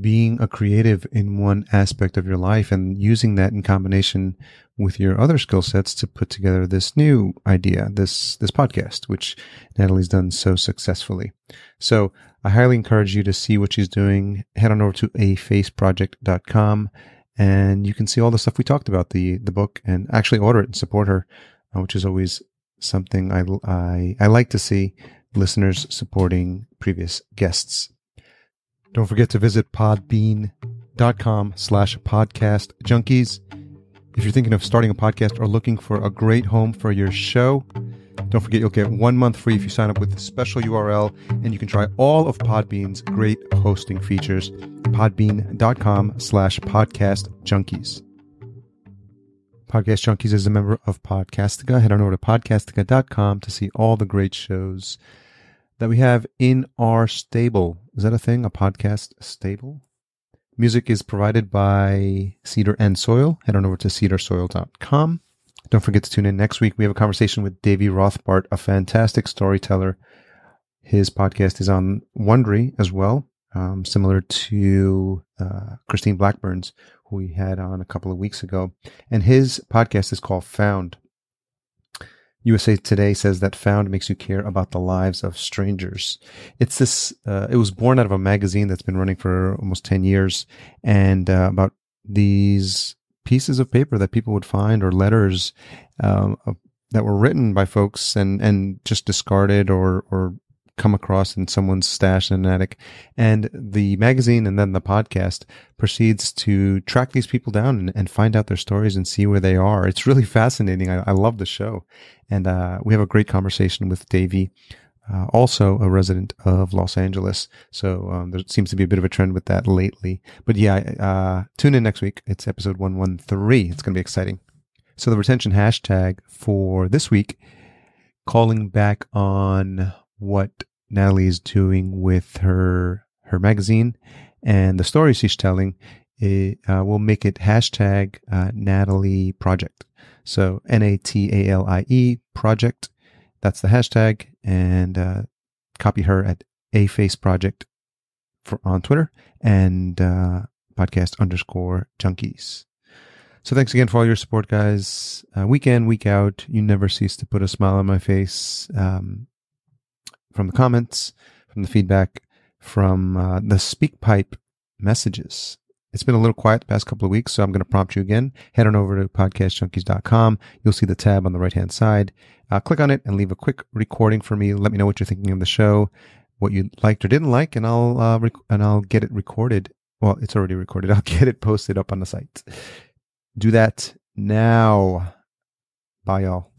being a creative in one aspect of your life and using that in combination with your other skill sets to put together this new idea, this, this podcast, which Natalie's done so successfully. So I highly encourage you to see what she's doing. Head on over to afaceproject.com and you can see all the stuff we talked about, the, the book and actually order it and support her, uh, which is always something I, I, I like to see listeners supporting previous guests. Don't forget to visit podbean.com slash podcast junkies. If you're thinking of starting a podcast or looking for a great home for your show, Don't forget you'll get one month free if you sign up with the special URL, and you can try all of Podbean's great hosting features. Podbean.com slash podcast junkies. Podcast Junkies is a member of Podcastica. Head on over to podcastica.com to see all the great shows that we have in our stable. Is that a thing? A podcast stable? Music is provided by Cedar and Soil. Head on over to cedarsoil.com. Don't forget to tune in next week. We have a conversation with Davy Rothbart, a fantastic storyteller. His podcast is on Wondery as well, um, similar to uh, Christine Blackburn's, who we had on a couple of weeks ago. And his podcast is called Found. USA Today says that Found makes you care about the lives of strangers. It's this, uh, it was born out of a magazine that's been running for almost 10 years and uh, about these pieces of paper that people would find or letters um, that were written by folks and, and just discarded or, or come across in someone's stash in an attic. And the magazine and then the podcast proceeds to track these people down and, and find out their stories and see where they are. It's really fascinating. I, I love the show. And uh, we have a great conversation with Davy. Uh, also a resident of Los Angeles. So um, there seems to be a bit of a trend with that lately. But yeah, uh, tune in next week. It's episode 113. It's going to be exciting. So the retention hashtag for this week, calling back on what Natalie is doing with her her magazine and the stories she's telling, it, uh, we'll make it hashtag uh, Natalie Project. So N A T A L I E Project. That's the hashtag, and uh, copy her at a face project for on Twitter and uh, podcast underscore junkies. So thanks again for all your support, guys. Uh, week in, week out, you never cease to put a smile on my face. Um, from the comments, from the feedback, from uh, the SpeakPipe messages. It's been a little quiet the past couple of weeks, so I'm going to prompt you again. Head on over to podcastjunkies.com. You'll see the tab on the right hand side. Uh, click on it and leave a quick recording for me. Let me know what you're thinking of the show, what you liked or didn't like, and I'll uh, rec- and I'll get it recorded. Well, it's already recorded. I'll get it posted up on the site. Do that now. Bye, y'all.